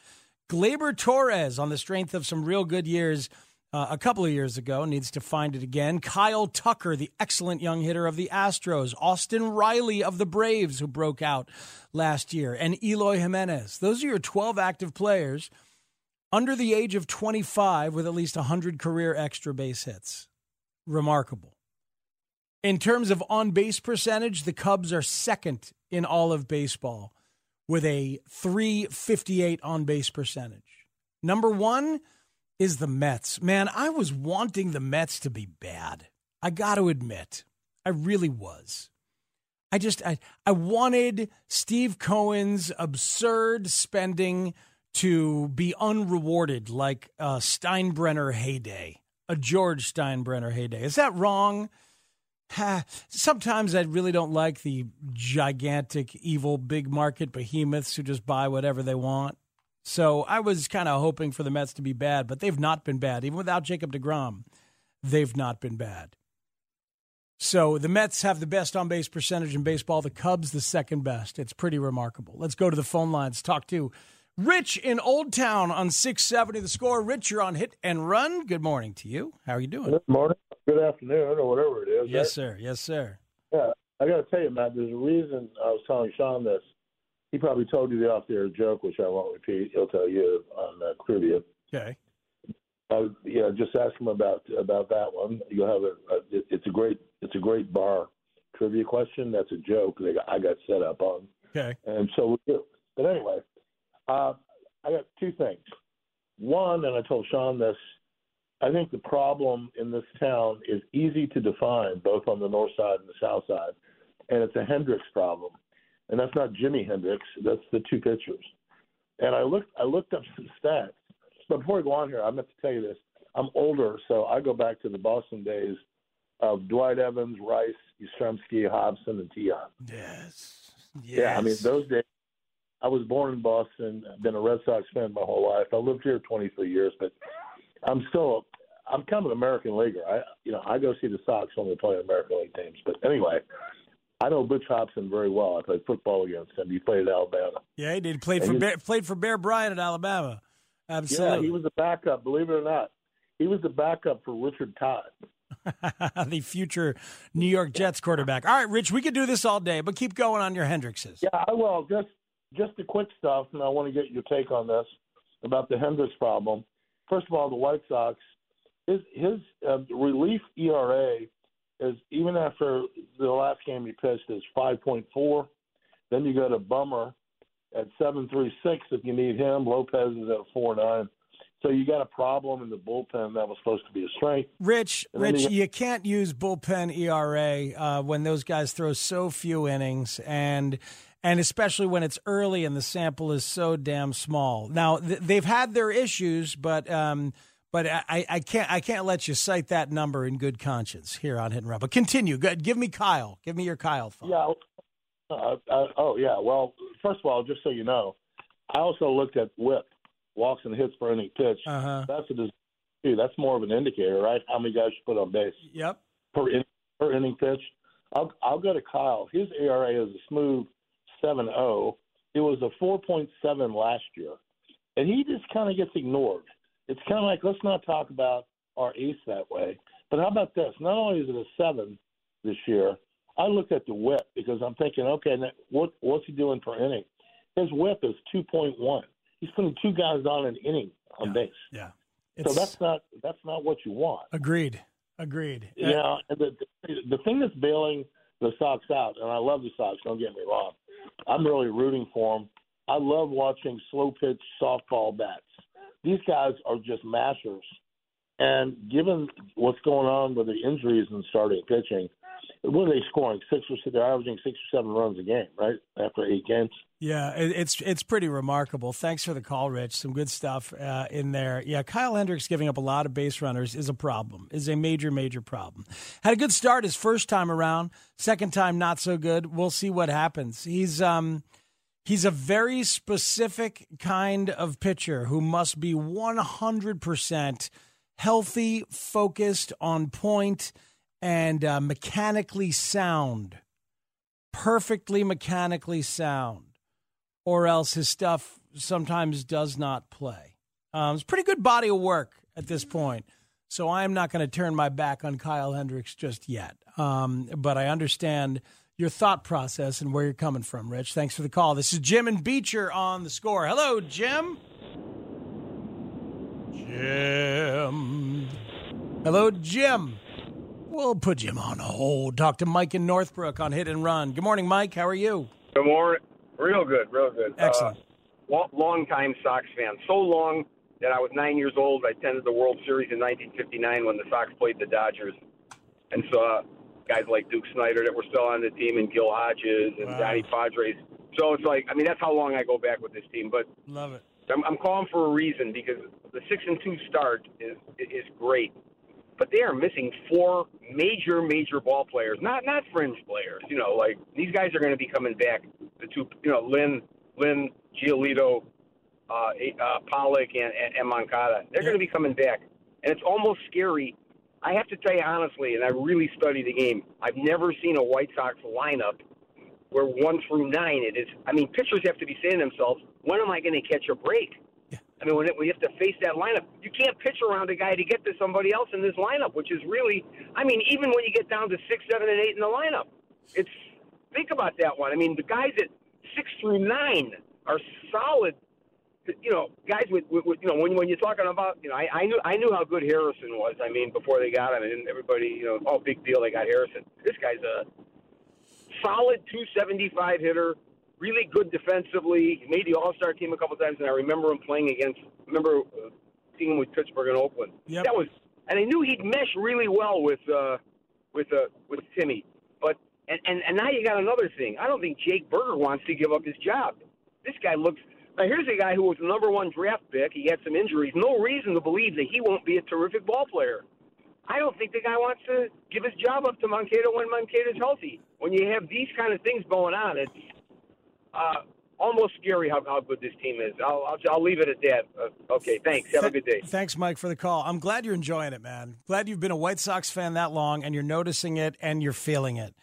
Gleyber Torres on the strength of some real good years uh, a couple of years ago, needs to find it again. Kyle Tucker, the excellent young hitter of the Astros. Austin Riley of the Braves, who broke out last year. And Eloy Jimenez. Those are your 12 active players under the age of 25 with at least 100 career extra base hits. Remarkable. In terms of on base percentage, the Cubs are second in all of baseball with a 358 on base percentage. Number one is the Mets. Man, I was wanting the Mets to be bad. I got to admit, I really was. I just I I wanted Steve Cohen's absurd spending to be unrewarded like a Steinbrenner heyday, a George Steinbrenner heyday. Is that wrong? Sometimes I really don't like the gigantic, evil, big market behemoths who just buy whatever they want. So I was kind of hoping for the Mets to be bad, but they've not been bad. Even without Jacob DeGrom, they've not been bad. So the Mets have the best on base percentage in baseball, the Cubs the second best. It's pretty remarkable. Let's go to the phone lines, talk to Rich in Old Town on 670 the score. Rich, you're on hit and run. Good morning to you. How are you doing? Good morning, good afternoon, or whatever it is. Yes, right? sir. Yes, sir. Yeah, I got to tell you, Matt. There's a reason I was telling Sean this. He probably told you the off-the-air joke, which I won't repeat. He'll tell you on uh, trivia. Okay. Uh, yeah, just ask him about about that one. You'll have a, a it- it's a great it's a great bar trivia question. That's a joke that I got set up on, Okay. and so. But anyway, uh, I got two things. One, and I told Sean this. I think the problem in this town is easy to define, both on the north side and the south side, and it's a Hendricks problem. And that's not Jimi Hendrix. That's the two pitchers. And I looked I looked up some stats. But before I go on here, I meant to tell you this. I'm older, so I go back to the Boston days of Dwight Evans, Rice, Yastrzemski, Hobson, and Tiant. Yes. Yeah, I mean those days. I was born in Boston. I've been a Red Sox fan my whole life. I lived here 23 years, but I'm still I'm kind of an American leaguer. I you know I go see the Sox when they play American League teams. But anyway, I know Butch Hobson very well. I played football against him. He played at Alabama. Yeah, he did. Played for Bear, played for Bear Bryant at Alabama. Absolutely. Yeah, he was the backup. Believe it or not, he was the backup for Richard Todd. the future New York Jets quarterback. All right, Rich, we could do this all day, but keep going on your Hendrixes. Yeah, I will. Just just the quick stuff, and I want to get your take on this about the Hendricks problem. First of all, the White Sox, his his uh, relief ERA is even after the last game he pitched is five point four. Then you go to Bummer at seven three six if you need him. Lopez is at four nine. So you got a problem in the bullpen that was supposed to be a strength. Rich, Rich, you, you, can't use bullpen ERA uh, when those guys throw so few innings, and and especially when it's early and the sample is so damn small. Now th- they've had their issues, but um, but I, I can't I can't let you cite that number in good conscience here on Hit and Run. But continue. Good. Give me Kyle. Give me your Kyle thought. Yeah. Uh, uh, oh yeah. Well, first of all, just so you know, I also looked at WHIP, walks and hits per inning pitch. Uh-huh. That's a that's more of an indicator, right? How many guys you put on base? Yep. Per in, per inning pitch. I'll I'll go to Kyle. His ERA is a smooth seven zero. Oh. It was a four point seven last year, and he just kind of gets ignored. It's kind of like let's not talk about our ace that way. But how about this? Not only is it a seven this year, I looked at the WHIP because I'm thinking, okay, what what's he doing per inning? His WHIP is two point one. He's putting two guys on an inning on yeah. base. Yeah. It's, so that's not that's not what you want. Agreed. Agreed. Yeah. And the, the the thing that's bailing the Sox out, and I love the Sox. Don't get me wrong. I'm really rooting for them. I love watching slow pitch softball bats. These guys are just mashers. And given what's going on with the injuries and starting pitching, what are they scoring? Six or they're averaging six or seven runs a game, right? After eight games. Yeah, it's it's pretty remarkable. Thanks for the call, Rich. Some good stuff uh, in there. Yeah, Kyle Hendricks giving up a lot of base runners is a problem. Is a major major problem. Had a good start his first time around. Second time not so good. We'll see what happens. He's um he's a very specific kind of pitcher who must be one hundred percent healthy, focused, on point and uh, mechanically sound, perfectly mechanically sound, or else his stuff sometimes does not play. Um, it's pretty good body of work at this point. So I am not going to turn my back on Kyle Hendricks just yet. Um, but I understand your thought process and where you're coming from, Rich. Thanks for the call. This is Jim and Beecher on the score. Hello, Jim. Jim. Hello, Jim. We'll put Jim on hold. Talk to Mike in Northbrook on Hit and Run. Good morning, Mike. How are you? Good morning. Real good, real good. Excellent. Uh, long time Sox fan. So long that I was nine years old. I attended the World Series in 1959 when the Sox played the Dodgers, and saw guys like Duke Snider that were still on the team, and Gil Hodges and wow. Johnny Podres. So it's like, I mean, that's how long I go back with this team. But love it. I'm, I'm calling for a reason because the six and two start is is great but they are missing four major, major ball players. Not not fringe players. You know, like these guys are going to be coming back. The two, you know, Lynn, Lynn, Giolito, uh, uh, Pollock, and, and, and Moncada. They're going to be coming back, and it's almost scary. I have to tell you honestly, and I really study the game. I've never seen a White Sox lineup where one through nine it is. I mean, pitchers have to be saying to themselves, "When am I going to catch a break?" I mean, when, it, when you have to face that lineup, you can't pitch around a guy to get to somebody else in this lineup, which is really, I mean, even when you get down to six, seven, and eight in the lineup, it's think about that one. I mean, the guys at six through nine are solid. You know, guys with, with, with you know when when you're talking about you know I, I knew I knew how good Harrison was. I mean, before they got him, and everybody you know, oh, big deal they got Harrison. This guy's a solid 275 hitter really good defensively. He made the All Star team a couple times, and I remember him playing against. Remember uh, seeing him with Pittsburgh and Oakland. Yep. That was, and I knew he'd mesh really well with uh, with uh, with Timmy. But and, and and now you got another thing. I don't think Jake Burger wants to give up his job. This guy looks. Now here's a guy who was the number one draft pick. He had some injuries. No reason to believe that he won't be a terrific ball player. I don't think the guy wants to give his job up to Moncada when Moncada's healthy. When you have these kind of things going on, it's uh, almost scary how, how good this team is. I'll, I'll, I'll leave it at that. Uh, okay, thanks. Have a good day. Thanks, Mike, for the call. I'm glad you're enjoying it, man. Glad you've been a White Sox fan that long and you're noticing it and you're feeling it.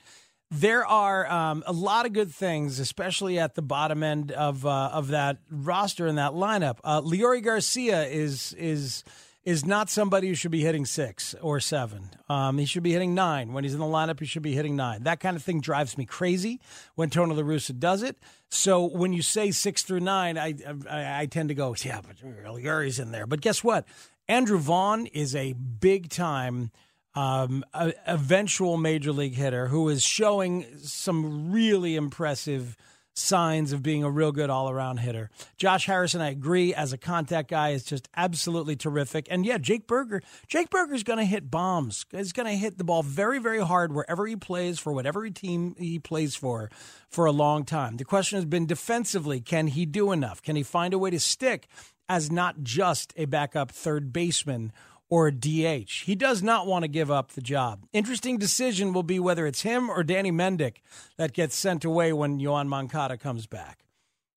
There are um, a lot of good things, especially at the bottom end of uh, of that roster and that lineup. Uh, Leury Garcia is is is not somebody who should be hitting six or seven. Um, he should be hitting nine. When he's in the lineup, he should be hitting nine. That kind of thing drives me crazy when Tony La Russa does it. So when you say six through nine, I, I, I tend to go, yeah, but Leury's in there. But guess what? Andrew Vaughn is a big time um, a, eventual major league hitter who is showing some really impressive – signs of being a real good all around hitter. Josh Harrison, I agree, as a contact guy, is just absolutely terrific. And yeah, Jake Burger, Jake Burger's going to hit bombs. He's going to hit the ball very, very hard wherever he plays for whatever team he plays for for a long time. The question has been defensively, can he do enough? Can he find a way to stick as not just a backup third baseman? Or a DH. He does not want to give up the job. Interesting decision will be whether it's him or Danny Mendick that gets sent away when Yoan Moncada comes back.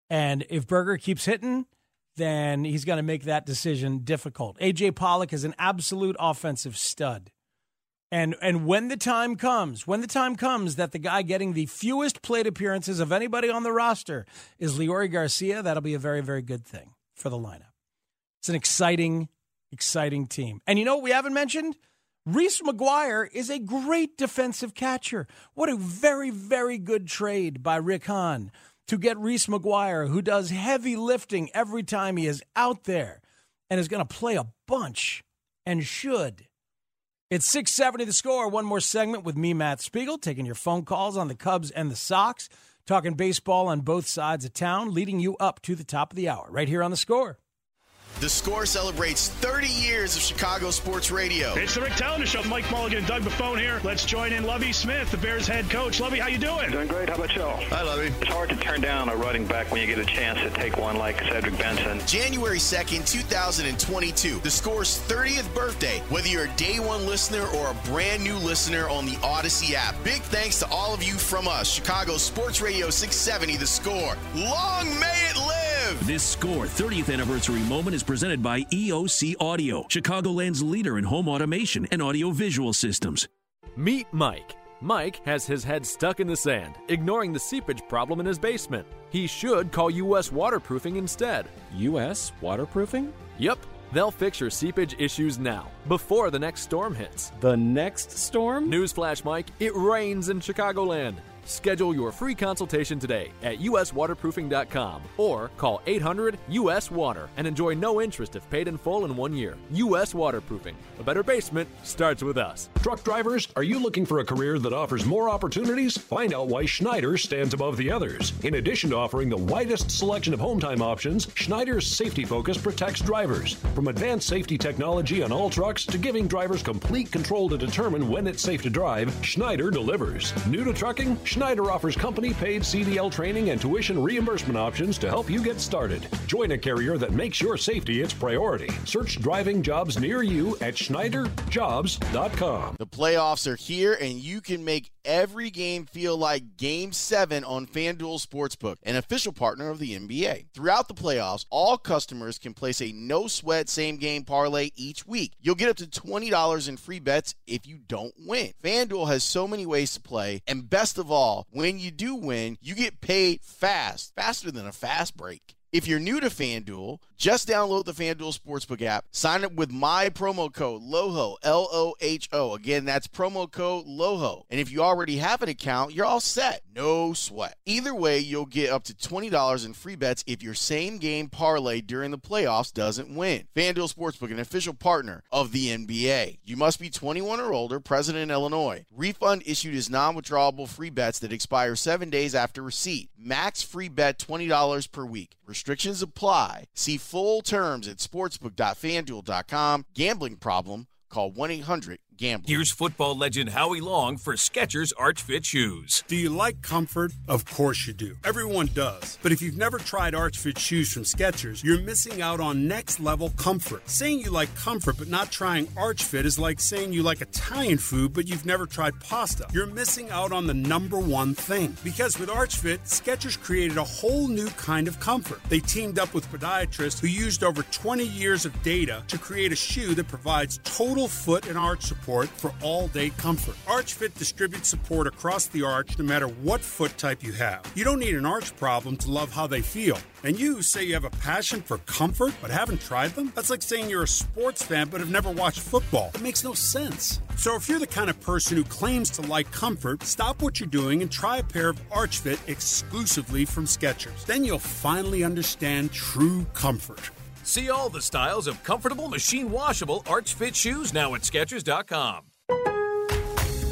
And if Burger keeps hitting, then he's going to make that decision difficult. AJ Pollock is an absolute offensive stud. And and when the time comes, when the time comes that the guy getting the fewest plate appearances of anybody on the roster is Leury Garcia, that'll be a very very good thing for the lineup. It's an exciting exciting team. And you know what we haven't mentioned? Reese McGuire is a great defensive catcher. What a very, very good trade by Rick Hahn to get Reese McGuire, who does heavy lifting every time he is out there and is going to play a bunch and should. It's 670 the score. One more segment with me, Matt Spiegel, taking your phone calls on the Cubs and the Sox, talking baseball on both sides of town, leading you up to the top of the hour right here on the score. The score celebrates 30 years of Chicago sports radio. It's the Rick Telander Show. Mike Mulligan and Doug Buffone here. Let's join in Lovie Smith, the Bears head coach. Lovie, how you doing? Doing great. How about y'all? Hi, Lovie. It's hard to turn down a running back when you get a chance to take one like Cedric Benson. January 2nd, 2022. The score's 30th birthday. Whether you're a day one listener or a brand new listener on the Audacy app. Big thanks to all of you from us, Chicago Sports Radio 670, The Score. Long may it live! This Score 30th anniversary moment is presented by EOC Audio, Chicagoland's leader in home automation and audio visual systems. Meet Mike. Mike has his head stuck in the sand, ignoring the seepage problem in his basement. He should call US Waterproofing instead. US Waterproofing? Yep. They'll fix your seepage issues now, before the next storm hits. The next storm? Newsflash, Mike, it rains in Chicagoland. Schedule your free consultation today at uswaterproofing.com or call 800 US Water and enjoy no interest if paid in full in one year. US Waterproofing. A better basement starts with us. Truck drivers, are you looking for a career that offers more opportunities? Find out why Schneider stands above the others. In addition to offering the widest selection of home time options, Schneider's safety focus protects drivers. From advanced safety technology on all trucks to giving drivers complete control to determine when it's safe to drive, Schneider delivers. New to trucking? Schneider offers company paid CDL training and tuition reimbursement options to help you get started. Join a carrier that makes your safety its priority. Search driving jobs near you at SchneiderJobs.com. The playoffs are here, and you can make every game feel like Game 7 on FanDuel Sportsbook, an official partner of the NBA. Throughout the playoffs, all customers can place a no sweat same game parlay each week. You'll get up to $20 in free bets if you don't win. FanDuel has so many ways to play, and best of all, when you do win, you get paid fast, faster than a fast break. If you're new to FanDuel, just download the FanDuel Sportsbook app. Sign up with my promo code LOHO, L O H O. Again, that's promo code LOHO. And if you already have an account, you're all set. No sweat. Either way, you'll get up to $20 in free bets if your same game parlay during the playoffs doesn't win. FanDuel Sportsbook, an official partner of the NBA. You must be 21 or older, present in Illinois. Refund issued as non withdrawable free bets that expire seven days after receipt. Max free bet $20 per week. Restrictions apply. See full terms at sportsbook.fanduel.com. Gambling problem? Call 1 800 gambling. Here's football legend Howie Long for Skechers Arch Fit shoes. Do you like comfort? Of course you do. Everyone does. But if you've never tried Arch Fit shoes from Skechers, you're missing out on next level comfort. Saying you like comfort but not trying Arch Fit is like saying you like Italian food but you've never tried pasta. You're missing out on the number one thing. Because with Arch Fit, Skechers created a whole new kind of comfort. They teamed up with podiatrists who used over 20 years of data to create a shoe that provides total foot and arch support for all day comfort. ArchFit distributes support across the arch no matter what foot type you have. You don't need an arch problem to love how they feel. And you say you have a passion for comfort but haven't tried them? That's like saying you're a sports fan but have never watched football. It makes no sense. So if you're the kind of person who claims to like comfort, stop what you're doing and try a pair of ArchFit exclusively from Skechers. Then you'll finally understand true comfort. See all the styles of comfortable, machine washable Arch Fit shoes now at Skechers.com.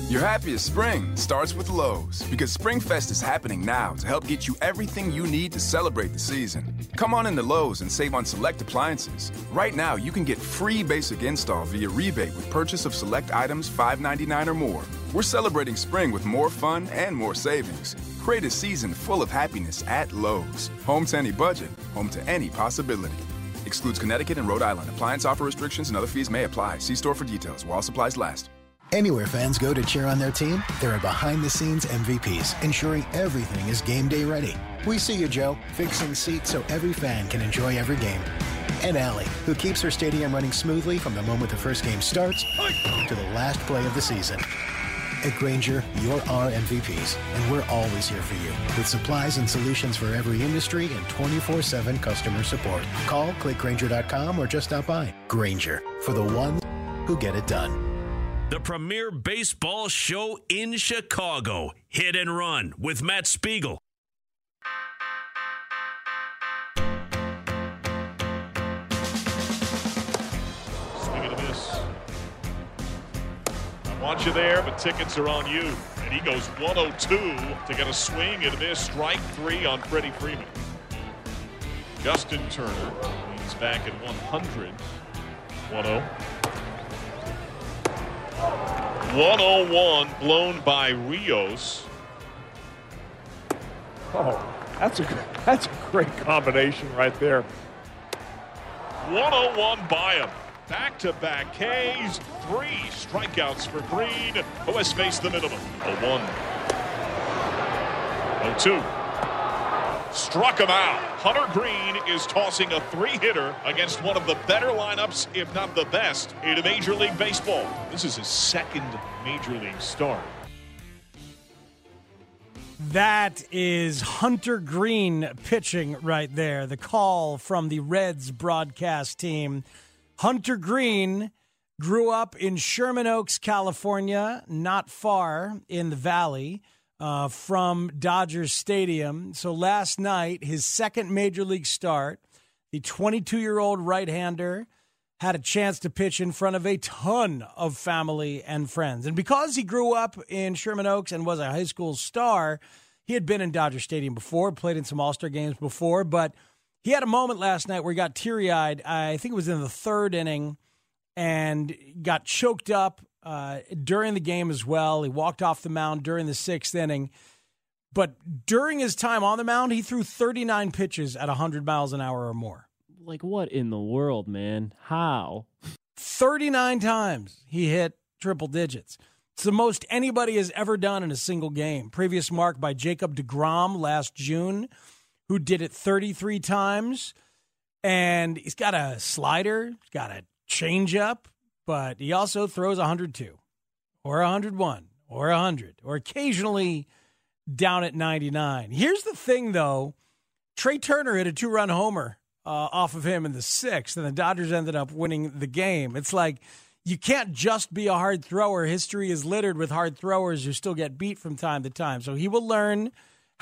Your happiest spring starts with Lowe's because SpringFest is happening now to help get you everything you need to celebrate the season. Come on into Lowe's and save on select appliances. Right now, you can get free basic install via rebate with purchase of select items $5.99 or more. We're celebrating spring with more fun and more savings. Create a season full of happiness at Lowe's. Home to any budget, home to any possibility. Excludes Connecticut and Rhode Island. Appliance offer restrictions and other fees may apply. See store for details while supplies last. Anywhere fans go to cheer on their team, there are behind the scenes MVPs ensuring everything is game day ready. We see you, Joe, fixing seats so every fan can enjoy every game. And Allie, who keeps her stadium running smoothly from the moment the first game starts to the last play of the season. At Grainger, you're our MVPs, and we're always here for you with supplies and solutions for every industry and 24 7 customer support. Call clickgrainger.com or just stop by. Grainger for the ones who get it done. The premier baseball show in Chicago, Hit and Run with Matt Spiegel. Want you there, but tickets are on you. And he goes 102 to get a swing and a miss. Strike three on Freddie Freeman. Justin Turner leans back at 100. 1 101 blown by Rios. Oh, that's a that's a great combination right there. 101 by him. Back to back K's. Three strikeouts for Greene, who has faced the minimum. A 1. A 2. Struck him out. Hunter Greene is tossing a three hitter against one of the better lineups, if not the best, in Major League Baseball. This is his second Major League start. That is Hunter Greene pitching right there. The call from the Reds broadcast team. Hunter Greene grew up in Sherman Oaks, California, not far in the valley uh, from Dodgers Stadium. So last night, his second major league start, the 22 year old right hander had a chance to pitch in front of a ton of family and friends. And because he grew up in Sherman Oaks and was a high school star, he had been in Dodger Stadium before, played in some All Star games before, but he had a moment last night where he got teary eyed. I think it was in the third inning and got choked up uh, during the game as well. He walked off the mound during the sixth inning. But during his time on the mound, he threw 39 pitches at 100 miles an hour or more. Like, what in the world, man? How? 39 times he hit triple digits. It's the most anybody has ever done in a single game. Previous mark by Jacob DeGrom last June, who did it 33 times. And he's got a slider, he's got a changeup, but he also throws 102 or 101 or 100 or occasionally down at 99. Here's the thing, though Trea Turner hit a two run homer uh, off of him in the sixth, and the Dodgers ended up winning the game. It's like you can't just be a hard thrower. History is littered with hard throwers who still get beat from time to time. So he will learn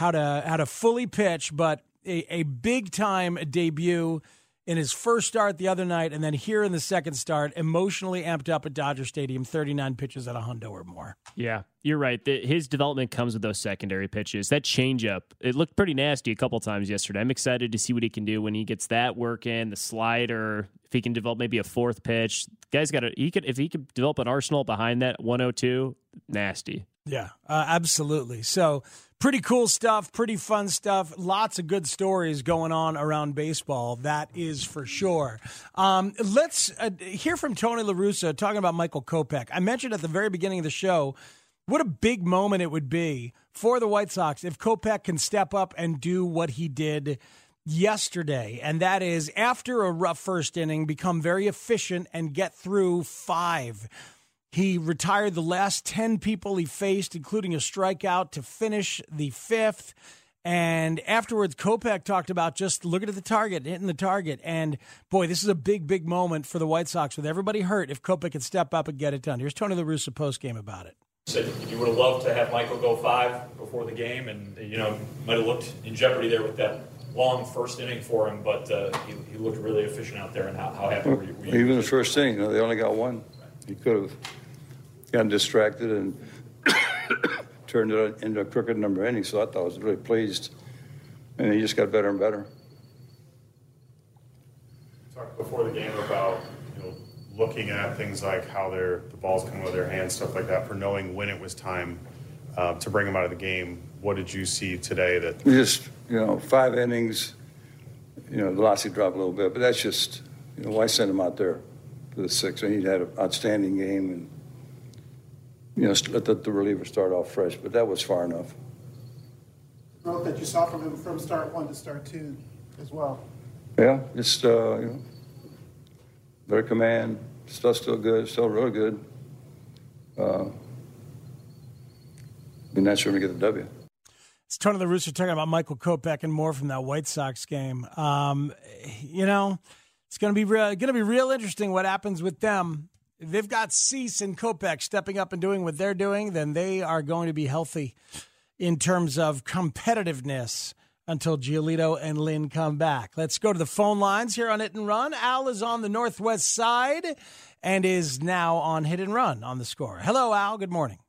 how to how to fully pitch, but a, a big time debut in his first start the other night, and then here in the second start, emotionally amped up at Dodger Stadium, 39 pitches at a hundo or more. Yeah, you're right. The, his development comes with those secondary pitches. That changeup, it looked pretty nasty a couple times yesterday. I'm excited to see what he can do when he gets that work in, the slider, if he can develop maybe a fourth pitch. guy's got a he could if he could develop an arsenal behind that 102, nasty. Yeah, uh, absolutely. So pretty cool stuff, pretty fun stuff. Lots of good stories going on around baseball. That is for sure. Um, let's uh, hear from Tony La Russa talking about Michael Kopech. I mentioned at the very beginning of the show what a big moment it would be for the White Sox if Kopech can step up and do what he did yesterday, and that is after a rough first inning, become very efficient and get through five. He retired the last 10 people he faced, including a strikeout, to finish the fifth. And afterwards, Kopech talked about just looking at the target, hitting the target. And boy, this is a big, big moment for the White Sox with everybody hurt if Kopech could step up and get it done. Here's Tony La Russa post game about it. Said you would have loved to have Michael go five before the game, and you know might have looked in jeopardy there with that long first inning for him. But uh, he, he, looked really efficient out there. And how, how happy were you? Were you? Even the first inning, you know, they only got one. He could have gotten distracted and turned it into a crooked number inning. So I thought I was really pleased, and he just got better and better. Talked before the game about you know looking at things like how their the balls come out of their hands, stuff like that, for knowing when it was time uh, to bring them out of the game. What did you see today that just you know five innings? You know, the velocity dropped a little bit, but that's just you know why send him out there for the sixth? I mean, he had an outstanding game and you know, let the, the reliever start off fresh, but that was far enough. Growth that you saw from him from start one to start two as well. Yeah, just, uh, you know, better command, stuff still good, still really good. Uh, be nice for him to get the W. It's Tony the Rooster talking about Michael Kopech and more from that White Sox game. Um, you know, it's going to be re- going to be real interesting what happens with them if they've got Cease and Kopech stepping up and doing what they're doing, then they are going to be healthy in terms of competitiveness until Giolito and Lynn come back. Let's go to the phone lines here on Hit and Run. Al is on the northwest side and is now on Hit and Run on the score. Hello, Al. Good morning.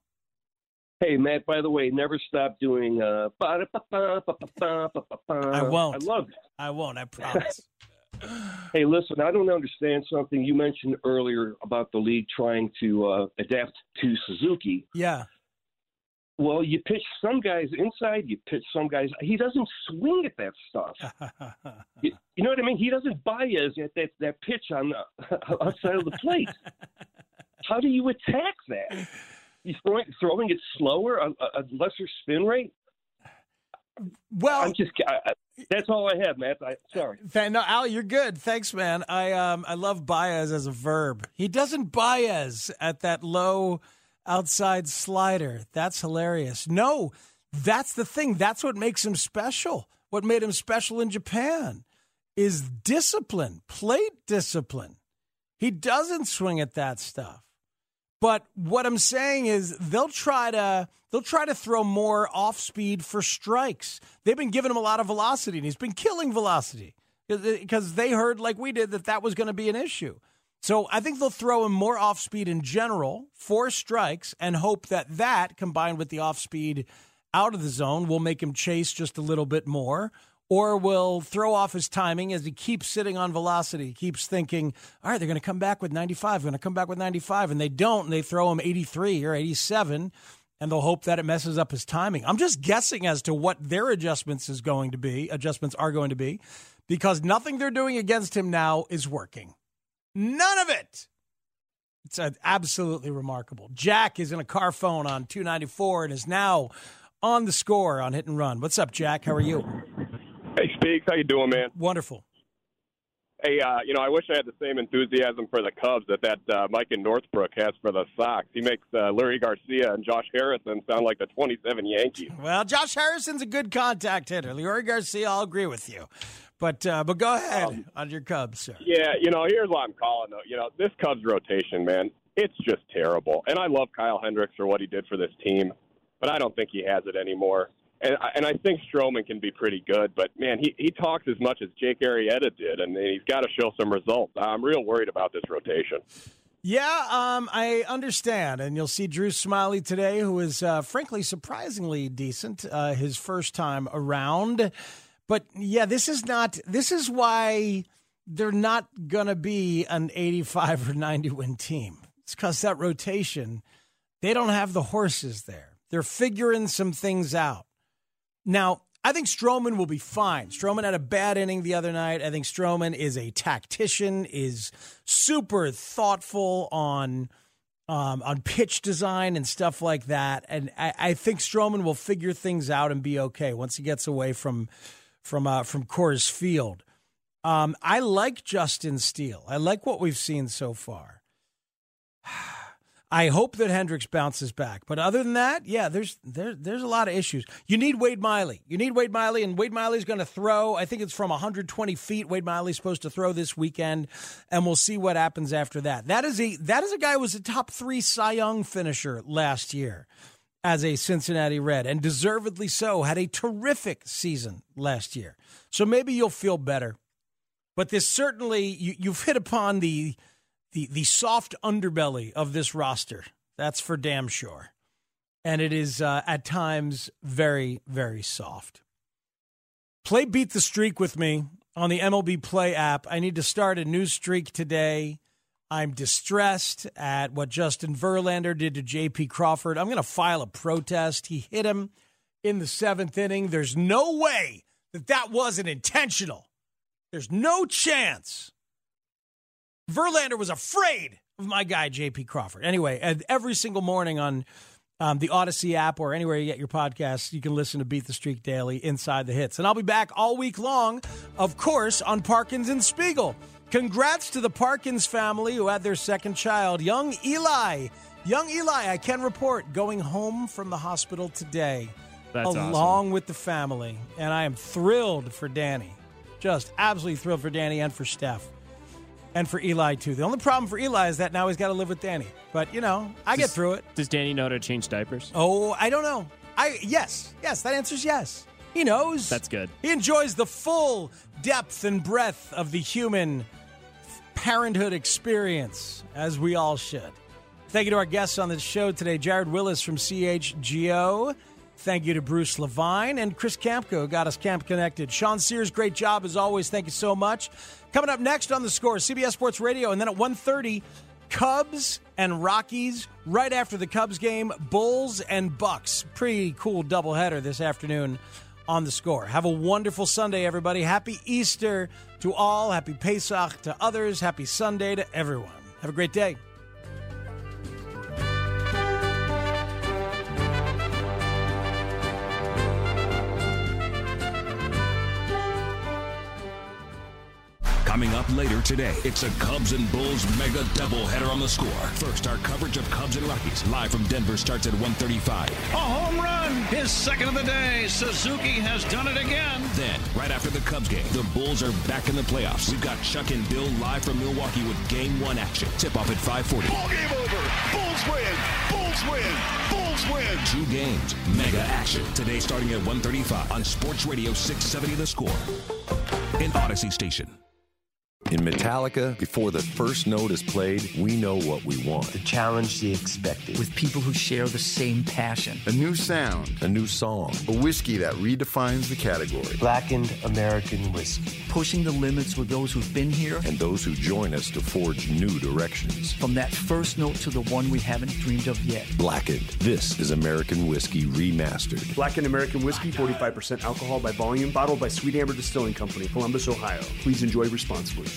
Hey, Matt, by the way, never stop doing uh I won't. I love it. I won't, I promise. Hey, listen, I don't understand something you mentioned earlier about the league trying to uh, adapt to Suzuki. Yeah. Well, you pitch some guys inside, you pitch some guys. He doesn't swing at that stuff. you, you, know what I mean? He doesn't Baez at that, that pitch on the outside of the plate. How do you attack that? You throwing, throwing it slower, a, a lesser spin rate? Well, I'm just I, that's all I have, Matt. I, sorry. No, Al, you're good. Thanks, man. I um I love Baez as a verb. He doesn't Baez at that low outside slider. That's hilarious. No, that's the thing. That's what makes him special. What made him special in Japan is discipline, plate discipline. He doesn't swing at that stuff. But what I'm saying is they'll try to they'll try to throw more off speed for strikes. They've been giving him a lot of velocity, and he's been killing velocity because they heard like we did that that was going to be an issue. So I think they'll throw him more off speed in general for strikes and hope that that combined with the off speed out of the zone will make him chase just a little bit more or will throw off his timing as he keeps sitting on velocity. He keeps thinking, all right, they're going to come back with 95, going to come back with 95, and they don't, and they throw him 83 or 87, and they'll hope that it messes up his timing. I'm just guessing as to what their adjustments is going to be, adjustments are going to be, because nothing they're doing against him now is working. None of it. It's uh, absolutely remarkable. Jack is in a car phone on 294 and is now on the score on hit and run. What's up, Jack? How are you? Speaks, how you doing, man? Wonderful. Hey, uh, you know, I wish I had the same enthusiasm for the Cubs that that uh, Mike in Northbrook has for the Sox. He makes uh, Leury Garcia and Josh Harrison sound like the 27 Yankees. Well, Josh Harrison's a good contact hitter. Larry Garcia, I'll agree with you. But uh, but go ahead um, on your Cubs, sir. Yeah, you know, here's what I'm calling though. You know, this Cubs rotation, man, it's just terrible. And I love Kyle Hendricks for what he did for this team, but I don't think he has it anymore. And I- and I think Stroman can be pretty good, but man, he he talks as much as Jake Arrieta did, and he's got to show some results. I'm real worried about this rotation. Yeah, um, I understand. And you'll see Drew Smyly today, who is uh, frankly surprisingly decent uh, his first time around. But yeah, this is not, this is why they're not going to be an 85 or 90 win team. It's because that rotation, they don't have the horses there. They're figuring some things out. Now, I think Stroman will be fine. Stroman had a bad inning the other night. I think Stroman is a tactician, is super thoughtful on um, on pitch design and stuff like that. And I, I, think Stroman will figure things out and be okay once he gets away from from uh, from Coors Field. Um, I like Justin Steele. I like what we've seen so far. I hope that Hendricks bounces back. But other than that, yeah, there's there, there's a lot of issues. You need Wade Miley. You need Wade Miley, and Wade Miley's going to throw. I think it's from 120 feet. Wade Miley's supposed to throw this weekend, and we'll see what happens after that. That is a that is a guy who was a top three Cy Young finisher last year as a Cincinnati Red, and deservedly so. Had a terrific season last year. So maybe you'll feel better. But this certainly you, you've hit upon the the the soft underbelly of this roster. That's for damn sure. And it is uh, at times very very soft. Play beat the streak with me on the MLB Play app. I need to start a new streak today. I'm distressed at what Justin Verlander did to JP Crawford. I'm going to file a protest. He hit him in the seventh inning. There's no way that that wasn't intentional. There's no chance Verlander was afraid of my guy, JP Crawford. Anyway, every single morning on um, the Audacy app or anywhere you get your podcasts, you can listen to Beat the Streak Daily inside the hits. And I'll be back all week long, of course, on Parkins and Spiegel. Congrats to the Parkins family who had their second child, young Eli. Young Eli, I can report, going home from the hospital today, That's along awesome. with the family. And I am thrilled for Danny. Just absolutely thrilled for Danny and for Steph and for Eli too. The only problem for Eli is that now he's got to live with Danny. But you know, I get through it. Does Danny know how to change diapers? Oh, I don't know. I yes, yes. That answer's yes. He knows. That's good. He enjoys the full depth and breadth of the human parenthood experience, as we all should. Thank you to our guests on the show today, Jared Wyllys from CHGO. Thank you to Bruce Levine and Chris Kamka, got us camp connected. Sean Sears, great job as always. Thank you so much. Coming up next on the score, CBS Sports Radio, and then at 1.30, Cubs and Rockies. Right after the Cubs game, Bulls and Bucks. Pretty cool doubleheader this afternoon on the score. Have a wonderful Sunday, everybody. Happy Easter to all. Happy Pesach to others. Happy Sunday to everyone. Have a great day. Coming up later today, it's a Cubs and Bulls mega doubleheader on the score. First, our coverage of Cubs and Rockies live from Denver starts at 1:35. A home run, his second of the day. Suzuki has done it again. Then, right after the Cubs game, the Bulls are back in the playoffs. We've got Chuck and Bill live from Milwaukee with Game One action. Tip off at 5:40. Ball game over. Bulls win. Bulls win. Bulls win. Two games, mega action. Today starting at 1:35 on Sports Radio 670 The Score. In Audacy Station. In Metallica, before the first note is played, we know what we want. The challenge the expected. With people who share the same passion. A new sound. A new song. A whiskey that redefines the category. Blackened American whiskey. Pushing the limits with those who've been here. And those who join us to forge new directions. From that first note to the one we haven't dreamed of yet. Blackened. This is American Whiskey Remastered. Blackened American Whiskey, 45% alcohol by volume, bottled by Sweet Amber Distilling Company, Columbus, Ohio. Please enjoy responsibly.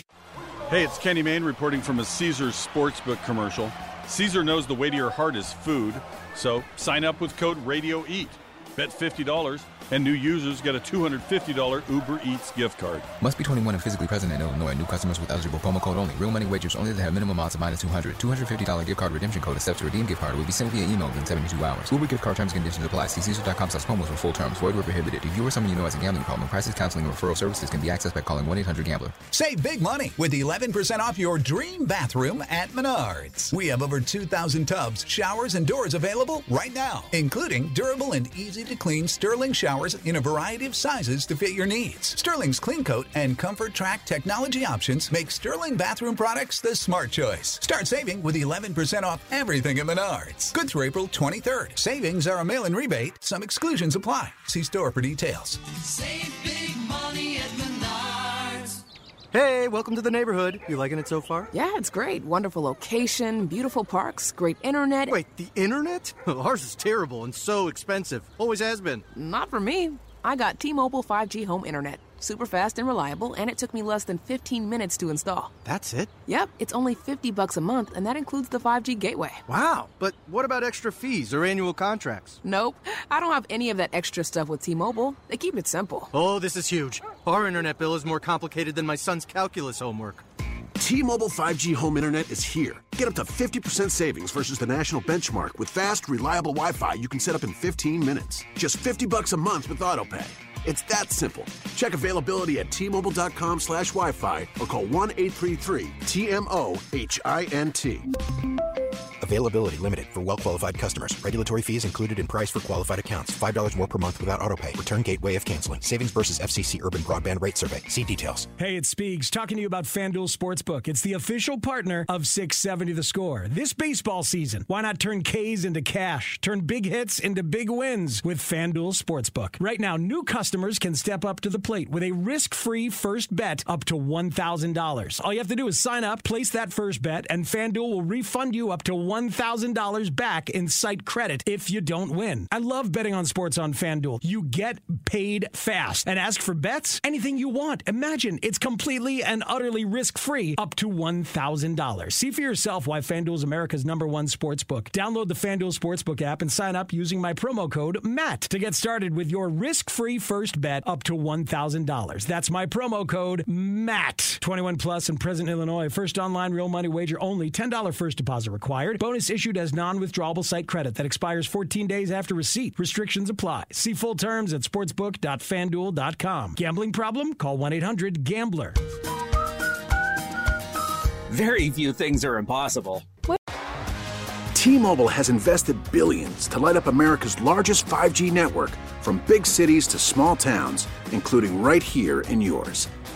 Hey, it's Kenny Mayne reporting from a Caesars Sportsbook commercial. Caesar knows the way to your heart is food, so sign up with code RADIOEAT. Bet $50, and new users get a $250 Uber Eats gift card. Must be 21 and physically present in Illinois. New customers with eligible promo code only. Real money wagers only that have minimum odds of minus 200. $250 gift card redemption code accepts to redeem gift card will be sent via email within 72 hours. Uber gift card terms and conditions apply. See Caesar.com slash promos for full terms. Void where prohibited. If you or someone you know has a gambling problem, crisis counseling and referral services can be accessed by calling 1-800-GAMBLER. Save big money with 11% off your dream bathroom at Menards. We have over 2,000 tubs, showers, and doors available right now, including durable and easy to clean Sterling showers in a variety of sizes to fit your needs. Sterling's Clean Coat and Comfort Track technology options make Sterling bathroom products the smart choice. Start saving with 11% off everything at Menards. Good through April 23rd. Savings are a mail in rebate, some exclusions apply. See store for details. Save big money at Menards. Hey, welcome to the neighborhood. You liking it so far? Yeah, it's great. Wonderful location, beautiful parks, great internet. Wait, the internet? Ours is terrible and so expensive. Always has been. Not for me. I got T Mobile 5G home internet. Super fast and reliable, and it took me less than 15 minutes to install. That's it? Yep, it's only 50 bucks a month, and that includes the 5G gateway. Wow, but what about extra fees or annual contracts? Nope, I don't have any of that extra stuff with T Mobile. They keep it simple. Oh, this is huge. Our internet bill is more complicated than my son's calculus homework. T-Mobile 5G home internet is here. Get up to 50% savings versus the national benchmark with fast, reliable Wi-Fi you can set up in 15 minutes. Just 50 bucks a month with AutoPay. It's that simple. Check availability at T-Mobile.com slash Wi-Fi or call 1-833-TMO-HINT. Availability limited for well qualified customers. Regulatory fees included in price for qualified accounts. $5 more per month without autopay. Return gateway of canceling. Savings versus FCC Urban Broadband Rate Survey. See details. Hey, it's Speaks talking to you about FanDuel Sportsbook. It's the official partner of 670 The Score. This baseball season, why not turn K's into cash? Turn big hits into big wins with FanDuel Sportsbook. Right now, new customers can step up to the plate with a risk free first bet up to $1,000. All you have to do is sign up, place that first bet, and FanDuel will refund you up to $1,000 back in site credit if you don't win. I love betting on sports on FanDuel. You get paid fast and ask for bets anything you want. Imagine it's completely and utterly risk free up to $1,000. See for yourself why FanDuel is America's number one sports book. Download the FanDuel Sportsbook app and sign up using my promo code MATT to get started with your risk free first bet up to $1,000. That's my promo code MATT. 21 plus in present Illinois. First online real money wager only. $10 first deposit required. Bonus issued as non withdrawable site credit that expires 14 days after receipt. Restrictions apply. See full terms at sportsbook.fanduel.com. Gambling problem? Call 1 800 Gambler. Very few things are impossible. T-Mobile has invested billions to light up America's largest 5G network from big cities to small towns, including right here in yours.